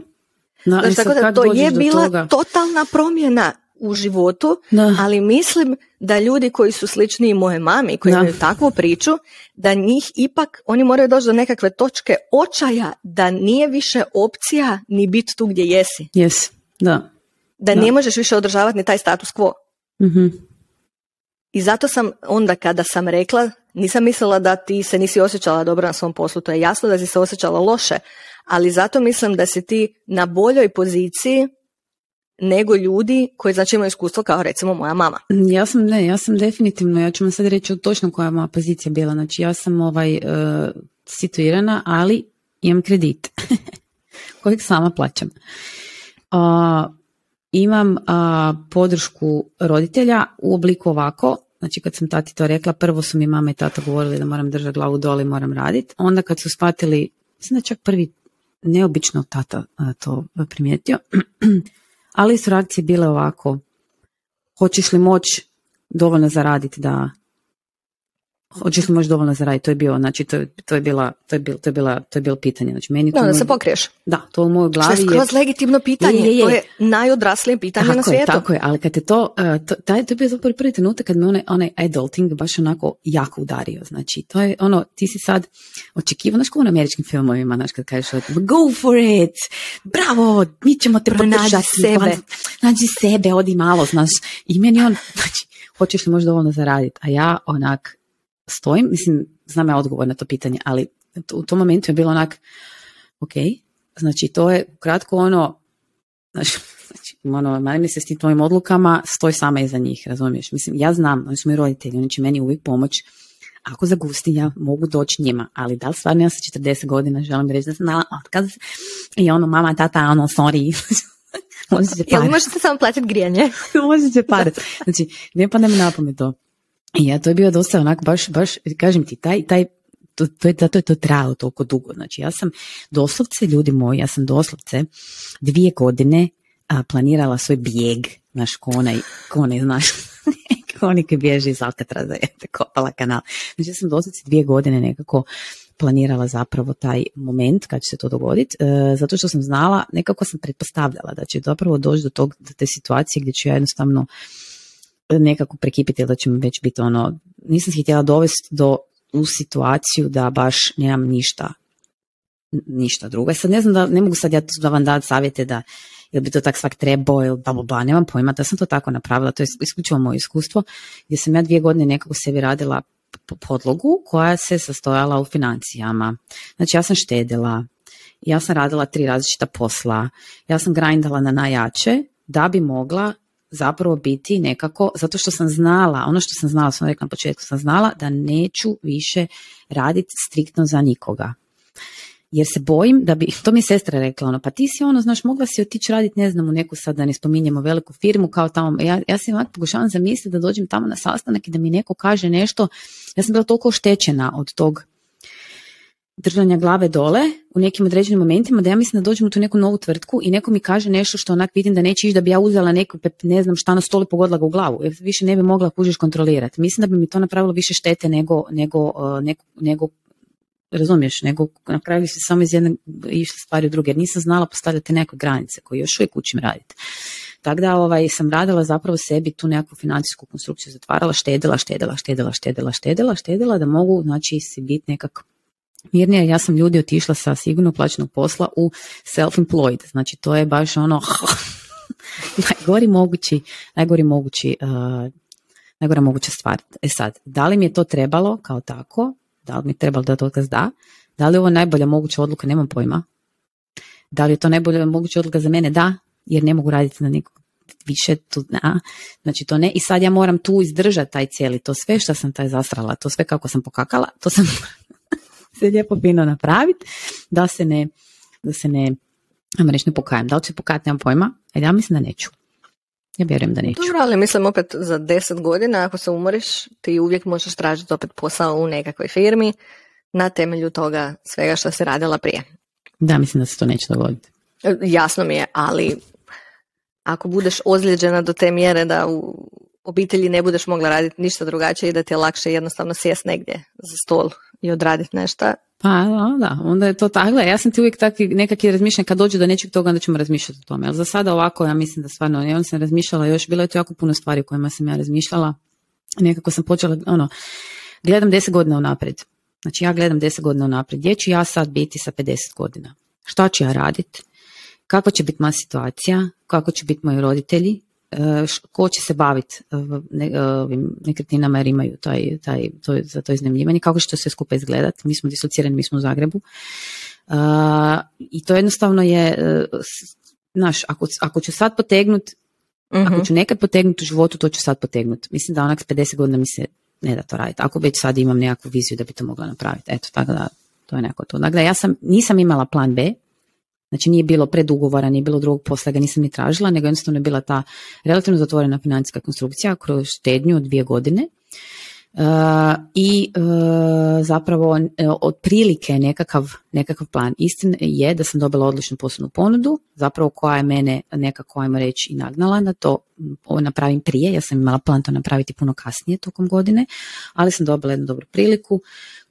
Da, Znaš, tako da to je bila toga- totalna promjena u životu, Da. ali mislim da ljudi koji su slični moje mami, koji Da. imaju takvu priču, da njih ipak, oni moraju doći do nekakve točke očaja da nije više opcija ni biti tu gdje jesi. Jes, da. Da, Da. ne možeš više održavati ni taj status quo. Mhm. I zato sam onda kada sam rekla, nisam mislila da ti se nisi osjećala dobro na svom poslu, to je jasno da si se osjećala loše, ali zato mislim da si ti na boljoj poziciji nego ljudi koji znači imaju iskustvo kao recimo moja mama. Ja sam, ne, ja sam definitivno, ja ću vam sad reći točno koja je moja pozicija bila. Znači ja sam ovaj, e, situirana, ali imam kredit kojeg sama plaćam. A, imam a, podršku roditelja u obliku ovako, znači kad sam tati to rekla, prvo su mi mama i tata govorili da moram držati glavu dole i moram raditi. Onda kad su shvatili, mislim da čak prvi neobično tata a, to primijetio, ali su reakcije bile ovako, hoćeš li moći dovoljno zaraditi da hoćeš li moći dovoljno zaraditi, to je bio, znači to je, to je bila, to je bilo, to je bila, to je bilo pitanje, znači meni to Da, u da se pokriješ. da, to u mojoj Što je glavi je, skroz legitimno pitanje. Je, je, je. To je najodraslije pitanje na tako je, svijetu. tako je, ali kad je to, uh, to, taj, to je bio zapravo prvi trenutak kad me onaj, onaj adulting baš onako jako udario, znači to je ono, ti si sad očekivao, znaš u američkim filmovima, znaš kad kažeš go for it, bravo, mi ćemo te podržati, sebe. nađi sebe, odi malo, znaš, i meni on, znači, hoćeš li možda dovoljno zaraditi, a ja onak stojim, mislim, znam ja odgovor na to pitanje, ali u tom momentu je bilo onak, ok, znači to je kratko ono, znači, znači ono, mani mi se s tim tvojim odlukama, stoj sama iza njih, razumiješ? Mislim, ja znam, oni su moji roditelji, oni će meni uvijek pomoć, ako zagustim, ja mogu doći njima, ali da li stvarno ja sa 40 godina želim reći da sam dala otkaz i ono, mama, tata, ono, sorry, možete Jel možete samo platiti grijanje? možete parat. Znači, ne pada mi na pamet to. Ja, to je bio dosta onako, baš, baš, kažem ti, taj, taj, to, to je, zato je to trajalo toliko dugo. Znači, ja sam doslovce, ljudi moji, ja sam doslovce dvije godine a, planirala svoj bijeg, znaš, ko onaj, ko onaj, znaš, onaj koji bježi iz Alcatraza, je kopala kanal. Znači, ja sam doslovce dvije godine nekako planirala zapravo taj moment kad će se to dogoditi, e, zato što sam znala, nekako sam pretpostavljala da će zapravo doći do, tog, do te situacije gdje ću ja jednostavno nekako prekipiti da će već biti ono, nisam se htjela dovesti do u situaciju da baš nemam ništa ništa drugo. E sad ne znam da, ne mogu sad ja da vam dati savjete da ili bi to tak svak trebao ili bla bla bla, nemam pojma da sam to tako napravila, to je isključivo moje iskustvo gdje sam ja dvije godine nekako sebi radila podlogu koja se sastojala u financijama. Znači ja sam štedila, ja sam radila tri različita posla, ja sam grindala na najjače da bi mogla zapravo biti nekako, zato što sam znala, ono što sam znala, sam rekla na početku, sam znala da neću više raditi striktno za nikoga. jer se bojim da bi, to mi sestra rekla, ono, pa ti si ono, znaš, mogla si otići raditi, ne znam, u neku sad da ne spominjemo veliku firmu kao tamo, ja, ja si ovak pokušavam zamisliti da dođem tamo na sastanak i da mi neko kaže nešto, ja sam bila toliko oštećena od tog držanja glave dole u nekim određenim momentima da ja mislim da dođem u tu neku novu tvrtku i neko mi kaže nešto što onak vidim da neće ići da bi ja uzela neku ne znam šta na stolu pogodila ga u glavu. Jer više ne bi mogla kužiš kontrolirati. Mislim da bi mi to napravilo više štete nego, nego, uh, nego, nego razumiješ, nego na kraju se samo iz jedne išle stvari u druge, jer nisam znala postavljati neke granice koje još uvijek učim raditi. Tako da ovaj, sam radila zapravo sebi tu nekakvu financijsku konstrukciju, zatvarala, štedila, štedila, štedila, štedila, štedila, štedila, da mogu znači si biti nekak mirnija. Ja sam ljudi otišla sa sigurno plaćenog posla u self-employed, znači to je baš ono najgori mogući, najgori mogući uh, najgora moguća stvar. E sad, da li mi je to trebalo kao tako? Da li mi je trebalo da otkaz da? Da li je ovo najbolja moguća odluka? Nemam pojma. Da li je to najbolja moguća odluka za mene? Da, jer ne mogu raditi na nikog više tu, na, znači to ne, i sad ja moram tu izdržati taj cijeli, to sve što sam taj zasrala, to sve kako sam pokakala, to sam se lijepo fino napraviti, da se ne, da se ne, ajmo reći, ne pokajem. Da li ću se pokajati, nemam pojma, ali ja mislim da neću. Ja vjerujem da neću. Dobro, ali mislim opet za deset godina, ako se umoriš, ti uvijek možeš tražiti opet posao u nekakvoj firmi na temelju toga svega što se radila prije. Da, mislim da se to neće dogoditi. Jasno mi je, ali ako budeš ozlijeđena do te mjere da u obitelji ne budeš mogla raditi ništa drugačije i da ti je lakše jednostavno sjest negdje za stol i odraditi nešto. Pa da, da, onda je to tako. Ja sam ti uvijek takvi nekakvi razmišljam kad dođe do nečeg toga onda ćemo razmišljati o tome. Ali za sada ovako ja mislim da stvarno, ja sam razmišljala još, bilo je to jako puno stvari o kojima sam ja razmišljala. Nekako sam počela, ono, gledam deset godina unaprijed. Znači ja gledam deset godina unaprijed. Gdje ću ja sad biti sa 50 godina? Šta ću ja raditi? Kako će biti moja situacija? Kako će biti moji roditelji? E, ko će se baviti e, ovim nekretninama jer imaju taj, taj, to, za to iznajmljivanje, kako će to sve skupa izgledati. Mi smo dislocirani, mi smo u Zagrebu. I to jednostavno je, znaš, ako, ako ću sad potegnut, Ako mhm. ću nekad potegnuti u životu, to ću sad potegnuti. Mislim da onak s 50 godina mi se ne da to raditi. Ako već sad imam nekakvu viziju da bi to mogla napraviti. Eto, tako da, to je neko to. Dakle, ja sam, nisam imala plan B, Znači nije bilo predugovora, nije bilo drugog posla, ga nisam ni tražila, nego jednostavno je bila ta relativno zatvorena financijska konstrukcija kroz štednju od dvije godine. Uh, I uh, zapravo uh, otprilike nekakav, nekakav plan. Istina je da sam dobila odličnu poslovnu ponudu, zapravo koja je mene nekako, ajmo reći, i nagnala na to ovo napravim prije. Ja sam imala plan to napraviti puno kasnije tokom godine, ali sam dobila jednu dobru priliku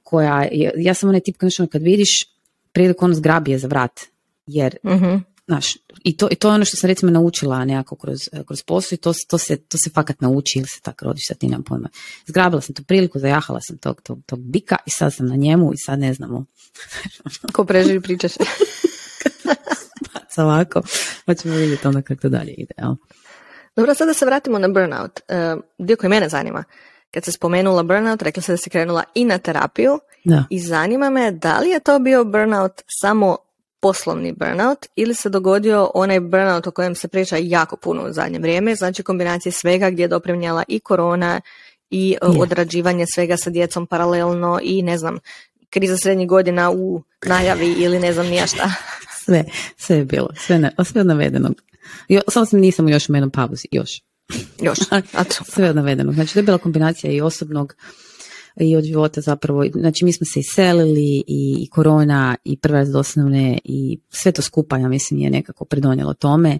koja, je, ja sam onaj tip kad vidiš priliku ono zgrabije za vrat jer mm Znaš, i to, i to je ono što sam recimo naučila nekako kroz, kroz posao i to, to, se, to se fakat nauči ili se tako rodiš, sad ti nemam pojma. Zgrabila sam tu priliku, zajahala sam tog, tog, tog bika i sad sam na njemu i sad ne znamo. Ko preživi priča se. pa ovako, pa ćemo vidjeti onda kako to dalje ide. Jel? Dobro, sada se vratimo na burnout. Uh, dio koji mene zanima. Kad se spomenula burnout, rekla se da se krenula i na terapiju da. i zanima me da li je to bio burnout samo poslovni burnout ili se dogodio onaj burnout o kojem se priča jako puno u zadnje vrijeme, znači kombinacije svega gdje je doprinjala i korona i e, odrađivanje svega sa djecom paralelno i ne znam, kriza srednjih godina u najavi ili ne znam nija šta. sve, sve je bilo, sve, ne, sve od navedenog. Jo, samo sam nisam još u jednom pauzi, još. Još, a to. sve od navedenog. Znači to je bila kombinacija i osobnog i od života zapravo, znači mi smo se iselili i, korona i prva doslovne i sve to skupa ja mislim je nekako pridonijelo tome.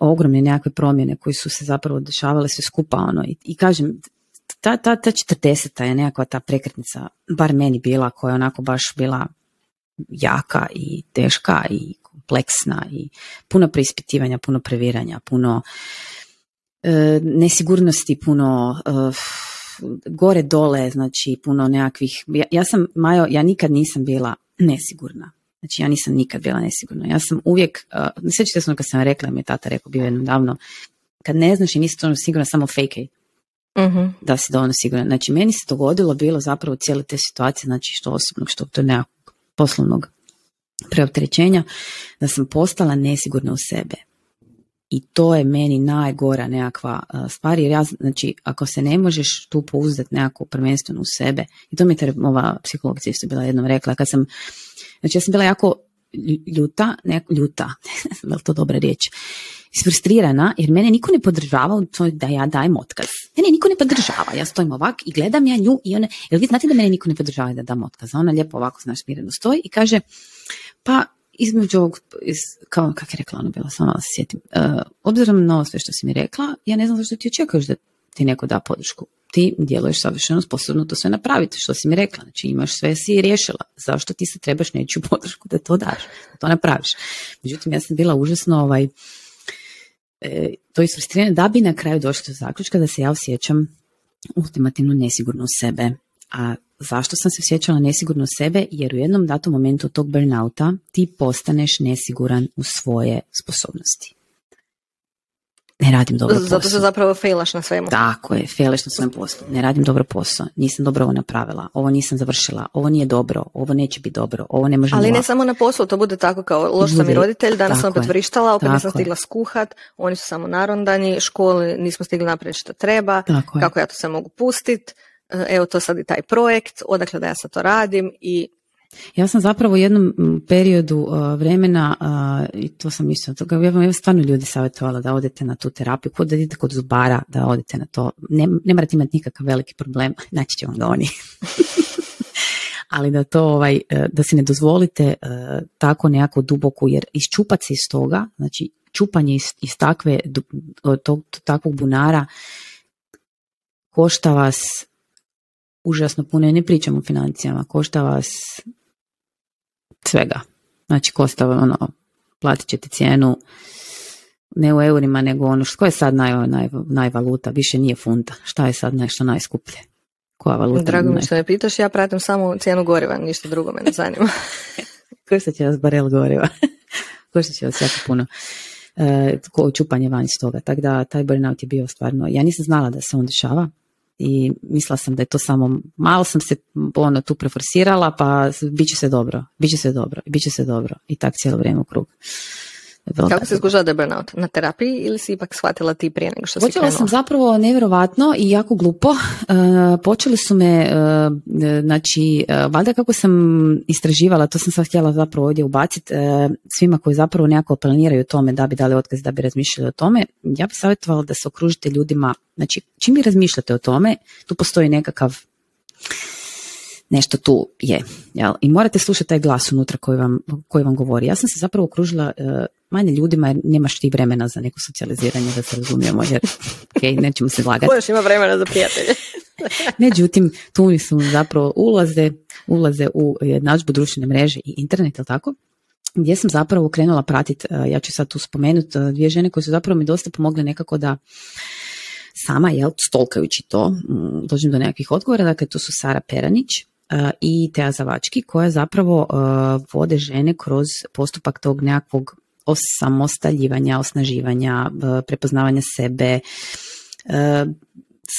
Ogromne nekakve promjene koje su se zapravo dešavale sve skupa ono i, i kažem ta, ta, ta 40 je nekakva ta prekretnica bar meni bila koja je onako baš bila jaka i teška i kompleksna i puno preispitivanja, puno previranja, puno e, nesigurnosti, puno e, gore dole, znači puno nekakvih, ja, ja sam, Majo, ja nikad nisam bila nesigurna. Znači ja nisam nikad bila nesigurna. Ja sam uvijek, uh, ne sjećate se ono kad sam rekla, mi je tata rekao bio jednom davno, kad ne znaš i nisi to sigurna, samo fake uh da si dovoljno sigurna. Znači meni se dogodilo bilo zapravo cijele te situacije, znači što osobnog, što to nekakvog poslovnog preopterećenja, da sam postala nesigurna u sebe. I to je meni najgora nekakva stvar, jer ja, znači, ako se ne možeš tu pouzdati nekako prvenstveno u sebe, i to mi je ova psihologica isto bila jednom rekla, kad sam, znači ja sam bila jako ljuta, ne, ljuta, ne to dobra riječ, isfrustrirana jer mene niko ne podržava u to da ja dajem otkaz. Mene niko ne podržava, ja stojim ovak i gledam ja nju i ona, jel vi znate da mene niko ne podržava da dam otkaz? Ona lijepo ovako, znaš, mireno stoji i kaže, pa između ovog, iz, kao kak je rekla ona bila, samo da se sjetim, uh, obzirom na ovo sve što si mi rekla, ja ne znam zašto ti očekuješ da ti neko da podršku. Ti djeluješ savršeno sposobno to sve napraviti, što si mi rekla. Znači imaš sve si riješila. Zašto ti se trebaš neću podršku da to daš, da to napraviš. Međutim, ja sam bila užasno ovaj, e, to isfrustrirana da bi na kraju došli do zaključka da se ja osjećam ultimativno nesigurno u sebe. A zašto sam se osjećala nesigurno sebe? Jer u jednom datom momentu tog burnouta ti postaneš nesiguran u svoje sposobnosti. Ne radim dobro posao. Zato se zapravo failaš na svemu. Tako je, failaš na svojem poslu. Ne radim dobro posao, nisam dobro ovo napravila, ovo nisam završila, ovo nije dobro, ovo neće biti dobro, ovo ne može Ali ne samo na poslu, to bude tako kao loš sam i roditelj, danas sam opet vrištala, opet nisam stigla skuhat, oni su samo narondani, školi nismo stigli napraviti što treba, kako ja to sve mogu pustit, e, evo to sad i taj projekt, odakle da ja sad to radim i ja sam zapravo u jednom periodu uh, vremena, uh, i to sam isto, toga, ja vam stvarno ljudi savjetovala da odete na tu terapiju, kod da idete kod zubara, da odete na to. Ne, ne morate imati nikakav veliki problem, naći će vam ga oni. Ali da to ovaj, da se ne dozvolite tako nekako duboku, jer iščupat se iz toga, znači čupanje iz, iz takve, tog, takvog bunara košta vas užasno puno, ja ne pričam o financijama, košta vas svega. Znači, kosta, ono, platit ćete cijenu ne u eurima, nego ono, što je sad naj, naj, najvaluta, više nije funta. Šta je sad nešto najskuplje? Koja valuta? Drago mi što me pitaš, ja pratim samo cijenu goriva, ništa drugo me ne zanima. Košta će vas barel goriva. Košta će vas jako puno. E, čupanje van iz toga. Tako da taj burnout je bio stvarno, ja nisam znala da se on dešava, i mislila sam da je to samo, malo sam se ono tu preforsirala pa bit će se dobro, bit će se dobro, bit će se dobro i tak cijelo vrijeme u krug. Kako se skužila da je burnout? Na terapiji ili si ipak shvatila ti prije nego što si Počela sam zapravo nevjerovatno i jako glupo. Uh, počeli su me, uh, znači, uh, valjda kako sam istraživala, to sam sad htjela zapravo ovdje ubaciti, svima koji zapravo nekako planiraju tome da bi dali otkaz, da bi razmišljali o tome, ja bih savjetovala da se okružite ljudima, znači, čim vi razmišljate o tome, tu postoji nekakav nešto tu je. Jel? I morate slušati taj glas unutra koji vam, koji vam govori. Ja sam se zapravo okružila uh, manje ljudima jer nemaš ti vremena za neko socijaliziranje da se razumijemo jer ok, nećemo se lagati. Ko ima vremena za prijatelje? Međutim, tu su zapravo ulaze, ulaze u jednadžbu društvene mreže i internet, jel tako? gdje sam zapravo krenula pratiti, e, ja ću sad tu spomenuti, e, dvije žene koje su zapravo mi dosta pomogle nekako da sama, jel, stolkajući to, dođem do nekakvih odgovora, dakle to su Sara Peranić, i Teja Zavački koja zapravo vode žene kroz postupak tog nekakvog osamostaljivanja, osnaživanja, prepoznavanja sebe,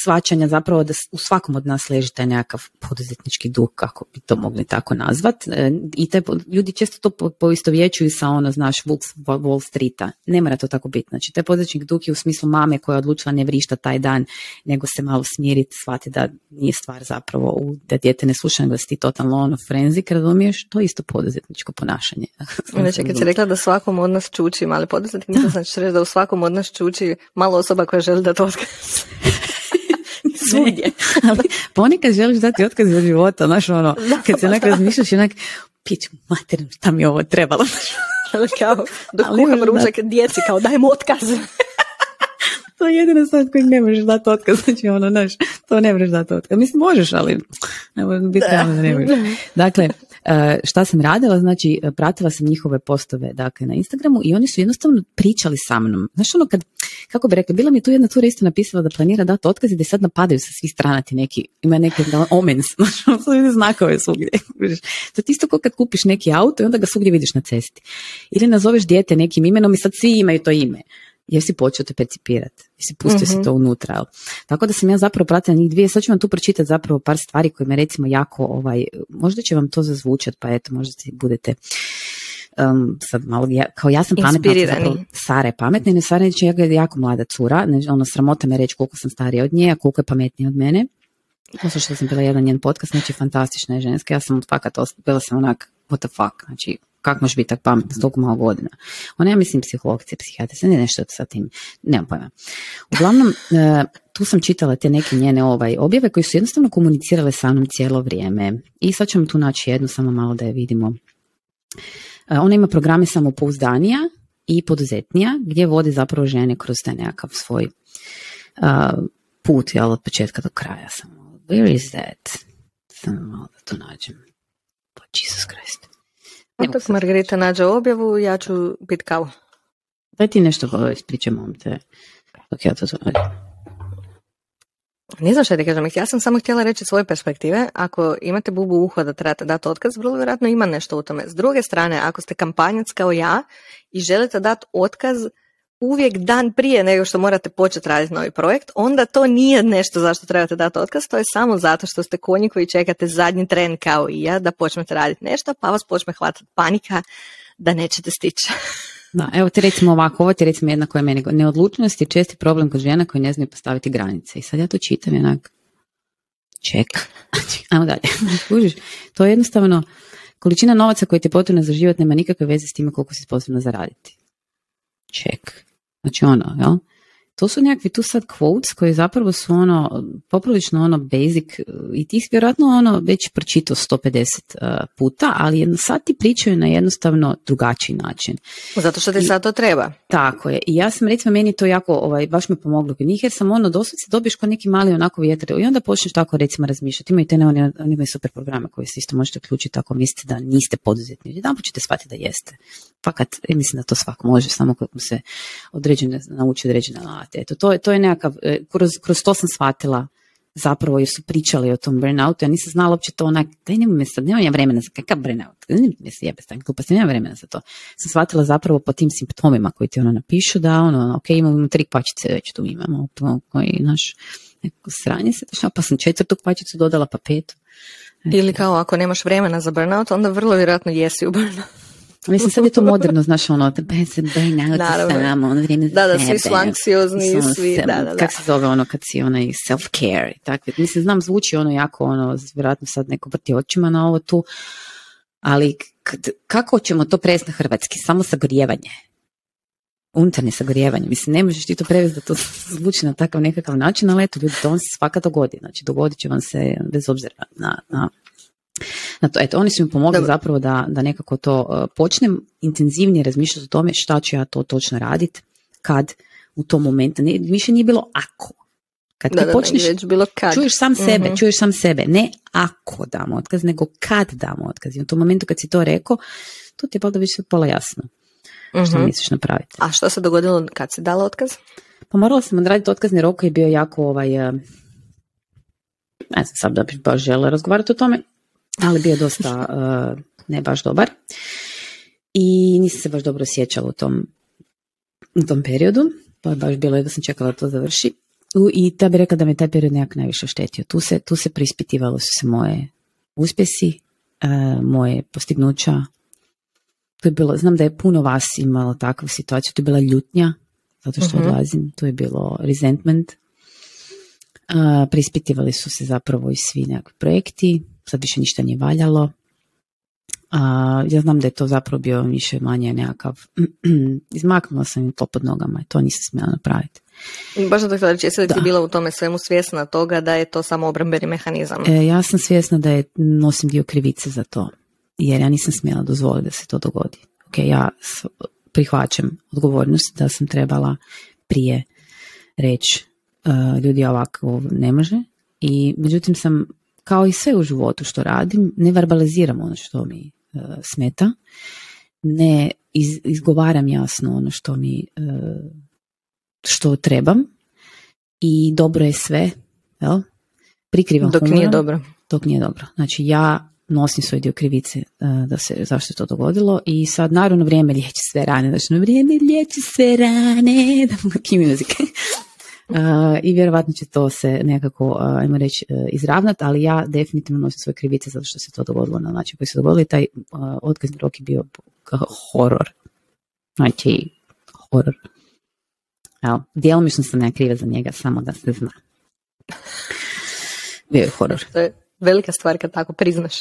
svačanja zapravo da u svakom od nas leži taj nekakav poduzetnički duh, kako bi to mogli tako nazvat. E, I te, ljudi često to poistovjećuju sa ono, znaš, Wall Streeta. Ne mora to tako biti. Znači, taj poduzetnički duh je u smislu mame koja je odlučila ne vrišta taj dan, nego se malo smiriti, shvati da nije stvar zapravo u, da dijete ne sluša, nego da si ti totalno ono frenzik, razumiješ? To je isto poduzetničko ponašanje. Znači, kad si rekla da svakom od nas čuči mali poduzetnik, znači reći da u svakom od nas čuči malo osoba koja želi da to. svugdje. Ali ponekad želiš dati otkaz za života, znaš ono, kad se onak razmišljaš i onak, piću materinu, šta mi je ovo trebalo. Ali kao, dok kuham ručak djeci, kao dajem otkaz. to je jedina stvar kojeg ne možeš dati otkaz, znači ono, znaš, to ne možeš dati otkaz. Mislim, možeš, ali ne možeš biti da ne možeš. Dakle, e, šta sam radila, znači, pratila sam njihove postove, dakle, na Instagramu i oni su jednostavno pričali sa mnom. Znaš, ono, kad, kako bi rekla, bila mi tu jedna cura isto napisala da planira dati otkaz i da sad napadaju sa svih strana ti neki, ima neke omens, znači, znakove svugdje. To je isto kao kad kupiš neki auto i onda ga svugdje vidiš na cesti. Ili nazoveš dijete nekim imenom i sad svi imaju to ime jesi počeo te percipirati, jesi pustio se mhm. to unutra. Tako da sam ja zapravo pratila njih dvije, sad ću vam tu pročitati zapravo par stvari koje me recimo jako, ovaj, možda će vam to zazvučati, pa eto, možda budete um, sad malo, ja, kao ja sam pametna, Inspirirani. Sara je pametna i ne Sara je ja je jako mlada cura, ne, ono sramota me reći koliko sam starija od nje, a koliko je pametnija od mene. Poslušala sam bila jedan njen podcast, znači fantastična je ženska, ja sam fakat bila sam onak, what the fuck, znači kako može biti tako pametna s toliko malo godina. Ona ja mislim psihologcija, psihijatrica, ne nešto sa tim, nemam pojma. Uglavnom, e, tu sam čitala te neke njene ovaj objave koji su jednostavno komunicirale sa mnom cijelo vrijeme. I sad ćemo tu naći jednu, samo malo da je vidimo. E, ona ima programe samopouzdanija i poduzetnija, gdje vodi zapravo žene kroz taj nekakav svoj uh, put, jel, od početka do kraja. Samo, where is that? Samo malo da to nađem. Pa Jesus Christ. Dok Margarita nađe objavu, ja ću pit kavu. Daj ti nešto ispričam te, dok ja to to ne znam što ti kažem, ja sam samo htjela reći svoje perspektive. Ako imate bubu uho da trebate dati otkaz, vrlo vjerojatno ima nešto u tome. S druge strane, ako ste kampanjac kao ja i želite dati otkaz uvijek dan prije nego što morate početi raditi novi projekt, onda to nije nešto zašto trebate dati otkaz, to je samo zato što ste konji koji čekate zadnji tren kao i ja da počnete raditi nešto, pa vas počne hvatati panika da nećete stići. Da, evo ti recimo ovako, ovo ti recimo jedna koja je meni, neodlučnost je česti problem kod žena koji ne znaju postaviti granice. I sad ja to čitam jednak, ček, ajmo dalje, to je jednostavno, količina novaca koja ti je potrebna za život nema nikakve veze s time koliko si sposobna zaraditi. Ček. Znači ono, jel? To su nekakvi tu sad quotes koji zapravo su ono poprilično ono basic i ti vjerojatno ono već pročitao 150 uh, puta, ali sad ti pričaju na jednostavno drugačiji način. Zato što ti sad to treba. Tako je. I ja sam recimo meni to jako ovaj, baš me pomoglo kod njih jer sam ono doslovce dobiješ kao neki mali onako vjetar i onda počneš tako recimo razmišljati. Imaju te ne, oni, oni imaju super programe koje se isto možete uključiti ako mislite da niste poduzetni. Jedan ćete shvatiti da jeste. Fakat, mislim da to svak može, samo kako se određene, nauči određene alate. Eto, to to je nekakav, e, kroz, kroz to sam shvatila zapravo jer su pričali o tom burnoutu, ja nisam znala uopće to onak, daj nema me sad, nemam ja vremena za kakav burnout, ne se jebe gluposti, nemam vremena za to. Sam shvatila zapravo po tim simptomima koji ti ono napišu da ono, ok, imamo tri kvačice već tu imamo, koji naš neko sranje se pa sam četvrtu kvačicu dodala, pa petu. Ili kao ako nemaš vremena za burnout, onda vrlo vjerojatno jesi u burnout. Mislim, sad je to moderno, znaš, ono, da se burnout samo, ono vrijeme Da, da, svi su anksiozni, svi, da, da, da. Kak se zove ono kad si onaj self-care i takve. Mislim, znam, zvuči ono jako, ono, vjerojatno sad neko vrti očima na ovo tu, ali kako ćemo to prevesti na hrvatski? Samo sagrijevanje. Unutarnje sagrijevanje. Mislim, ne možeš ti to prevesti da to zvuči na takav nekakav način, ali eto, ljudi, to vam se svaka dogodi. Znači, dogodit će vam se bez obzira na, na na to, eto, oni su mi pomogli zapravo da, da nekako to uh, počnem intenzivnije razmišljati o tome šta ću ja to točno raditi kad u tom momentu, ne, više nije bilo ako. Kad da, ti počneš, već bilo kad. čuješ sam sebe, mm čuješ sam sebe, ne ako damo otkaz, nego kad damo otkaz. I u tom momentu kad si to rekao, to ti je da više pola jasno što mhm. misliš napraviti. A što se dogodilo kad si dala otkaz? Pa morala sam odraditi otkazni rok i bio jako ovaj, uh, ne znam sad da bih baš žela razgovarati o tome, ali bio dosta uh, ne baš dobar. I nisam se baš dobro osjećala u tom, u tom periodu, pa je baš bilo da sam čekala da to završi. I ta bi rekla da me taj period nekako najviše oštetio. Tu se, tu se prispitivalo su se moje uspjesi, uh, moje postignuća. To je bilo, znam da je puno vas imalo takvu situaciju, to je bila ljutnja, zato što uh odlazim, to je bilo resentment. Uh, prispitivali su se zapravo i svi nekakvi projekti, sad više ništa nije valjalo. A, ja znam da je to zapravo bio više manje nekakav, izmaknula sam im to pod nogama i to nisam smjela napraviti. Baš da reći, jesi li ti bila u tome svemu svjesna toga da je to samo obrambeni mehanizam? E, ja sam svjesna da je, nosim dio krivice za to, jer ja nisam smjela dozvoliti da se to dogodi. Ok, ja prihvaćam odgovornost da sam trebala prije reći uh, ljudi ovako ne može i međutim sam kao i sve u životu što radim, ne verbaliziram ono što mi e, smeta, ne izgovaram jasno ono što mi e, što trebam i dobro je sve, jel? Prikrivam Dok nije dobro. Dok nije dobro. Znači ja nosim svoj dio krivice e, da se, zašto je to dogodilo i sad naravno vrijeme liječi sve rane, znači vrijeme liječi sve rane, da mu muzike. I vjerovatno će to se nekako, ajmo reći, izravnat, ali ja definitivno nosim svoje krivice zato što se to dogodilo na način koji se dogodilo i taj otkazni rok je bio horor. Znači, horor. Evo, djelomično sam ja kriva za njega, samo da se zna. Bio je horor. Velika stvar kad tako priznaš.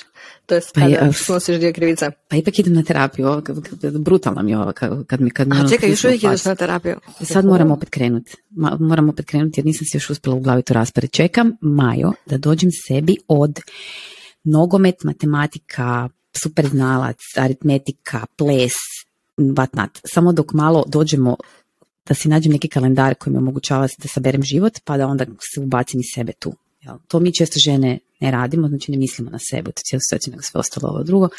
To je kada pa snosiš dio krivica. Pa ipak idem na terapiju, ovo, brutalna mi je ova kad, mi kad A ono čekaj, još uvijek ideš na terapiju. Sad moram opet krenuti. Moram opet krenuti jer nisam se još uspjela u glavi to raspred. Čekam Majo da dođem sebi od nogomet, matematika, super znalac, aritmetika, ples, vatnat. Samo dok malo dođemo da si nađem neki kalendar koji mi omogućava da saberem život, pa da onda se ubacim i sebe tu. Jel? To mi često žene ne radimo, znači ne mislimo na sebe u cijelu situaciju, nego sve ostalo ovo drugo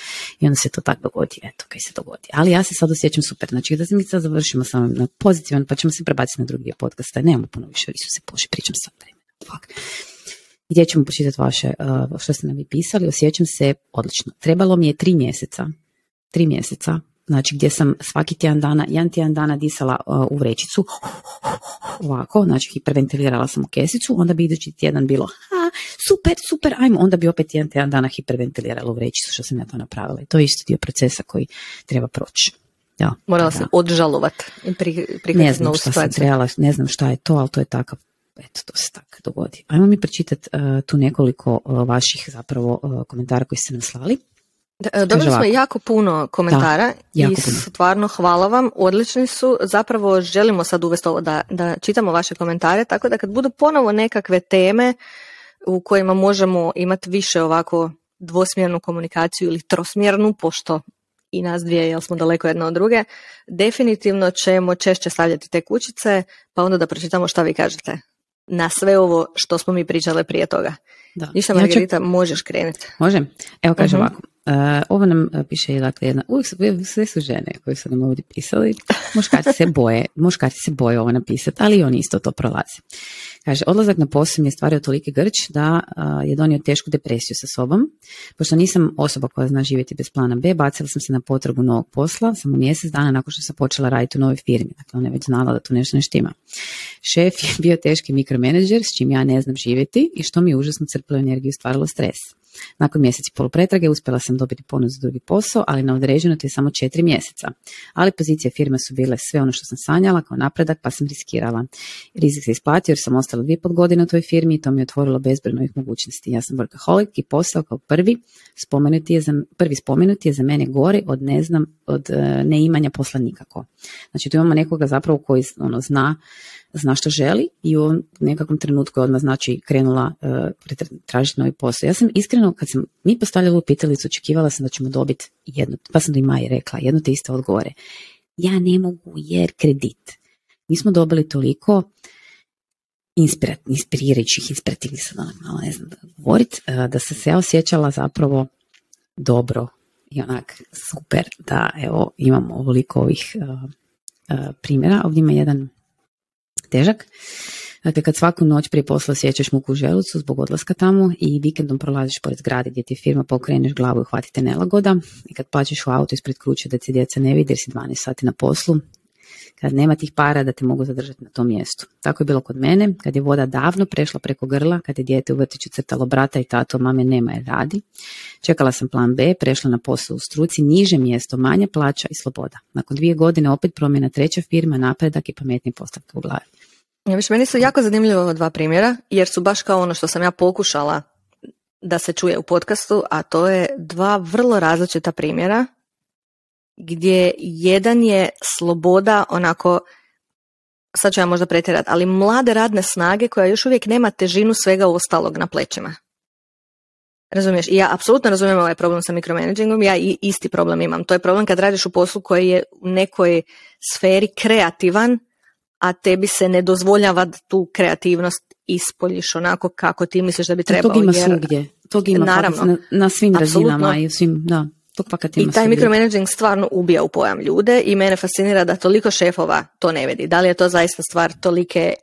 i onda se to tako dogodi, eto, kaj se dogodi. Ali ja se sad osjećam super, znači da se mi sad završimo samo na pozitivan, pa ćemo se prebaciti na drugi podcasta, nemamo puno više, su se poši, pričam sad vremena. Fuck. Gdje ćemo počitati vaše, uh, što ste nam vi pisali, osjećam se odlično. Trebalo mi je tri mjeseca, tri mjeseca znači gdje sam svaki tjedan dana, jedan tjedan dana disala uh, u vrećicu, ovako, znači hiperventilirala sam u kesicu, onda bi idući tjedan bilo, ha, super, super, ajmo, onda bi opet jedan tjedan dana hiperventilirala u vrećicu, što sam ja to napravila. I to je isto dio procesa koji treba proći. Ja, Morala sam odžalovat pri, ne znam šta sam trebala, ne znam šta je to, ali to je takav eto, to se tako dogodi. Ajmo mi pročitati uh, tu nekoliko uh, vaših zapravo uh, komentara koji ste nam slali. E, dobili smo jako puno komentara i stvarno hvala vam, odlični su. Zapravo želimo sad uvesti ovo da, da čitamo vaše komentare, tako da kad budu ponovo nekakve teme u kojima možemo imati više ovako dvosmjernu komunikaciju ili trosmjernu, pošto i nas dvije, jer smo daleko jedna od druge, definitivno ćemo češće stavljati te kućice, pa onda da pročitamo šta vi kažete na sve ovo što smo mi pričale prije toga. Da. Ništa, Margarita, možeš krenuti. Može. Evo kaže uh ovako. Uh, ovo nam e, piše dakle jedna, uvijek su, sve su žene koje su nam ovdje pisali, muškarci se boje, muškarci se boje ovo napisati, ali i oni isto to prolaze. Kaže, odlazak na posao mi je stvario toliki grč da je donio tešku depresiju sa sobom. Pošto nisam osoba koja zna živjeti bez plana B, bacila sam se na potragu novog posla samo mjesec dana nakon što sam počela raditi u novoj firmi. Dakle, ona je već znala da tu nešto ne štima. Šef je bio teški mikromenadžer s čim ja ne znam živjeti i što mi je užasno crpilo energiju stvaralo stres. Nakon mjeseci polu pretrage uspjela sam dobiti ponud za drugi posao, ali na određeno to je samo četiri mjeseca. Ali pozicije firme su bile sve ono što sam sanjala kao napredak, pa sam riskirala. Rizik se isplatio jer sam ostala dvije pod godine u toj firmi i to mi je otvorilo bezbroj novih mogućnosti. Ja sam workaholic i posao kao prvi spomenuti je za, prvi spomenuti je za mene gori od ne znam, od uh, neimanja posla nikako. Znači tu imamo nekoga zapravo koji ono, zna zna što želi i u nekakvom trenutku je odmah znači krenula uh, tražiti novi posao. Ja sam iskreno, kad sam mi postavljala u pitalicu, očekivala sam da ćemo dobiti jedno, pa sam do i Maji rekla, jedno te isto odgovore. Ja ne mogu jer kredit. Mi smo dobili toliko inspirat, inspirirajućih, inspirativnih, sad malo ne znam da govorit, uh, da sam se ja osjećala zapravo dobro i onak super da evo imamo ovoliko ovih uh, uh, primjera. Ovdje ima jedan težak. Dakle, kad svaku noć prije posla osjećaš muku u želucu zbog odlaska tamo i vikendom prolaziš pored zgrade gdje ti firma pa okreneš glavu i uhvatite nelagoda i kad plaćeš u auto ispred kuće da ti djeca ne vidi jer si 12 sati na poslu, kad nema tih para da te mogu zadržati na tom mjestu. Tako je bilo kod mene, kad je voda davno prešla preko grla, kad je dijete u vrtiću crtalo brata i tato, mame nema jer radi. Čekala sam plan B, prešla na posao u struci, niže mjesto, manja plaća i sloboda. Nakon dvije godine opet promjena treća firma, napredak i pametni postavke u glavi. Ja, viš, meni su jako zanimljiva ova dva primjera, jer su baš kao ono što sam ja pokušala da se čuje u podcastu, a to je dva vrlo različita primjera, gdje jedan je sloboda onako, sad ću ja možda pretjerati, ali mlade radne snage koja još uvijek nema težinu svega ostalog na plećima. Razumiješ? I ja apsolutno razumijem ovaj problem sa mikromanagingom, ja i isti problem imam. To je problem kad radiš u poslu koji je u nekoj sferi kreativan, a tebi se ne dozvoljava da tu kreativnost ispoljiš onako kako ti misliš da bi trebalo. Tog ima jer, svugdje. Tog ima naravno, na, na svim razinama i svim, da. Tog pakat ima I taj micromanaging stvarno ubija u pojam ljude i mene fascinira da toliko šefova to ne vidi. Da li je to zaista stvar tolike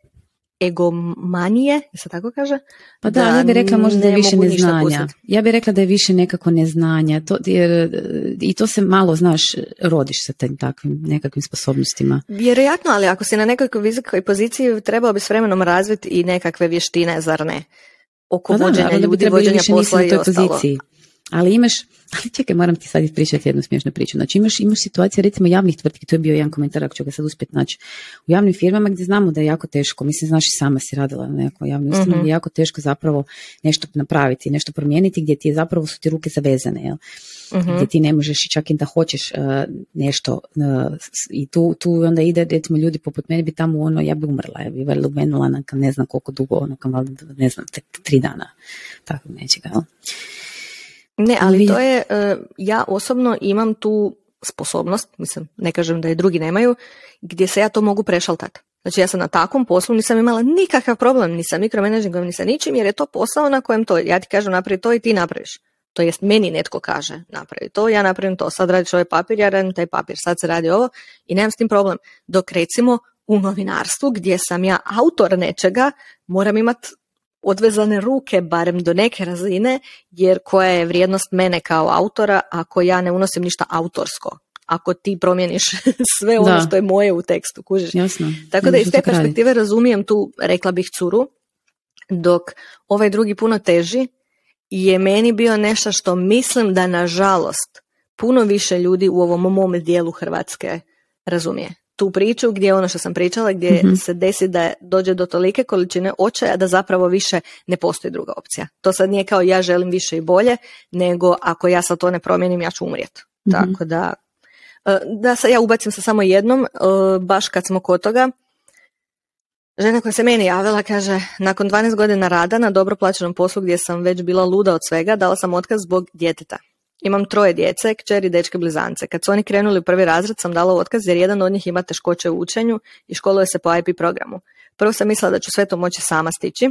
egomanije, se tako kaže? Pa da, ja bih rekla možda da je više neznanja. Ja bih rekla da je više nekako neznanja. To, jer, I to se malo, znaš, rodiš sa tim takvim nekakvim sposobnostima. Vjerojatno, ali ako si na nekakvoj visokoj poziciji, trebao bi s vremenom razviti i nekakve vještine, zar ne? Oko pa vođenja ljudi, vođenja posla i ostalo. Poziciji. Ali imaš, ali čekaj, moram ti sad ispričati jednu smiješnu priču. Znači imaš, imaš situacije recimo javnih tvrtki, to je bio jedan komentar ako ću ga sad uspjeti naći. U javnim firmama gdje znamo da je jako teško, mislim znaš i sama si radila na nekoj javnoj ustanovi, mm-hmm. je jako teško zapravo nešto napraviti, nešto promijeniti gdje ti je zapravo su ti ruke zavezane, jel? mm gdje ti ne možeš čak i da hoćeš uh, nešto uh, i tu, tu onda ide recimo ljudi poput mene bi tamo ono ja bi umrla, ja bi valjda umenula nakon ne znam koliko dugo, ono ne znam, tek tri dana tako nečega. Jel? Ne, ali to je, e, ja osobno imam tu sposobnost, mislim, ne kažem da je drugi nemaju, gdje se ja to mogu prešaltati. Znači ja sam na takvom poslu nisam imala nikakav problem ni sa mikromenadžingom, ni sa ničim, jer je to posao na kojem to, ja ti kažem napravi to i ti napraviš. To jest meni netko kaže napravi to, ja napravim to, sad radiš ovaj papir, ja radim taj papir, sad se radi ovo i nemam s tim problem. Dok recimo u novinarstvu gdje sam ja autor nečega, moram imati odvezane ruke, barem do neke razine, jer koja je vrijednost mene kao autora ako ja ne unosim ništa autorsko? Ako ti promijeniš sve ono što je moje u tekstu, kužiš? Jasno. Tako da iz te perspektive razumijem tu, rekla bih, curu, dok ovaj drugi puno teži je meni bio nešto što mislim da nažalost puno više ljudi u ovom mom dijelu Hrvatske razumije tu priču gdje ono što sam pričala, gdje mm se desi da dođe do tolike količine očaja da zapravo više ne postoji druga opcija. To sad nije kao ja želim više i bolje, nego ako ja sad to ne promijenim, ja ću umrijeti. mm Tako da, e, da se ja ubacim sa samo jednom, e, baš kad smo kod toga, Žena koja se meni javila kaže, nakon 12 godina rada na dobro plaćenom poslu gdje sam već bila luda od svega, dala sam otkaz zbog djeteta. Imam troje djece, kćeri i dečke blizance. Kad su oni krenuli u prvi razred sam dala otkaz jer jedan od njih ima teškoće u učenju i školuje se po IP programu. Prvo sam mislila da ću sve to moći sama stići.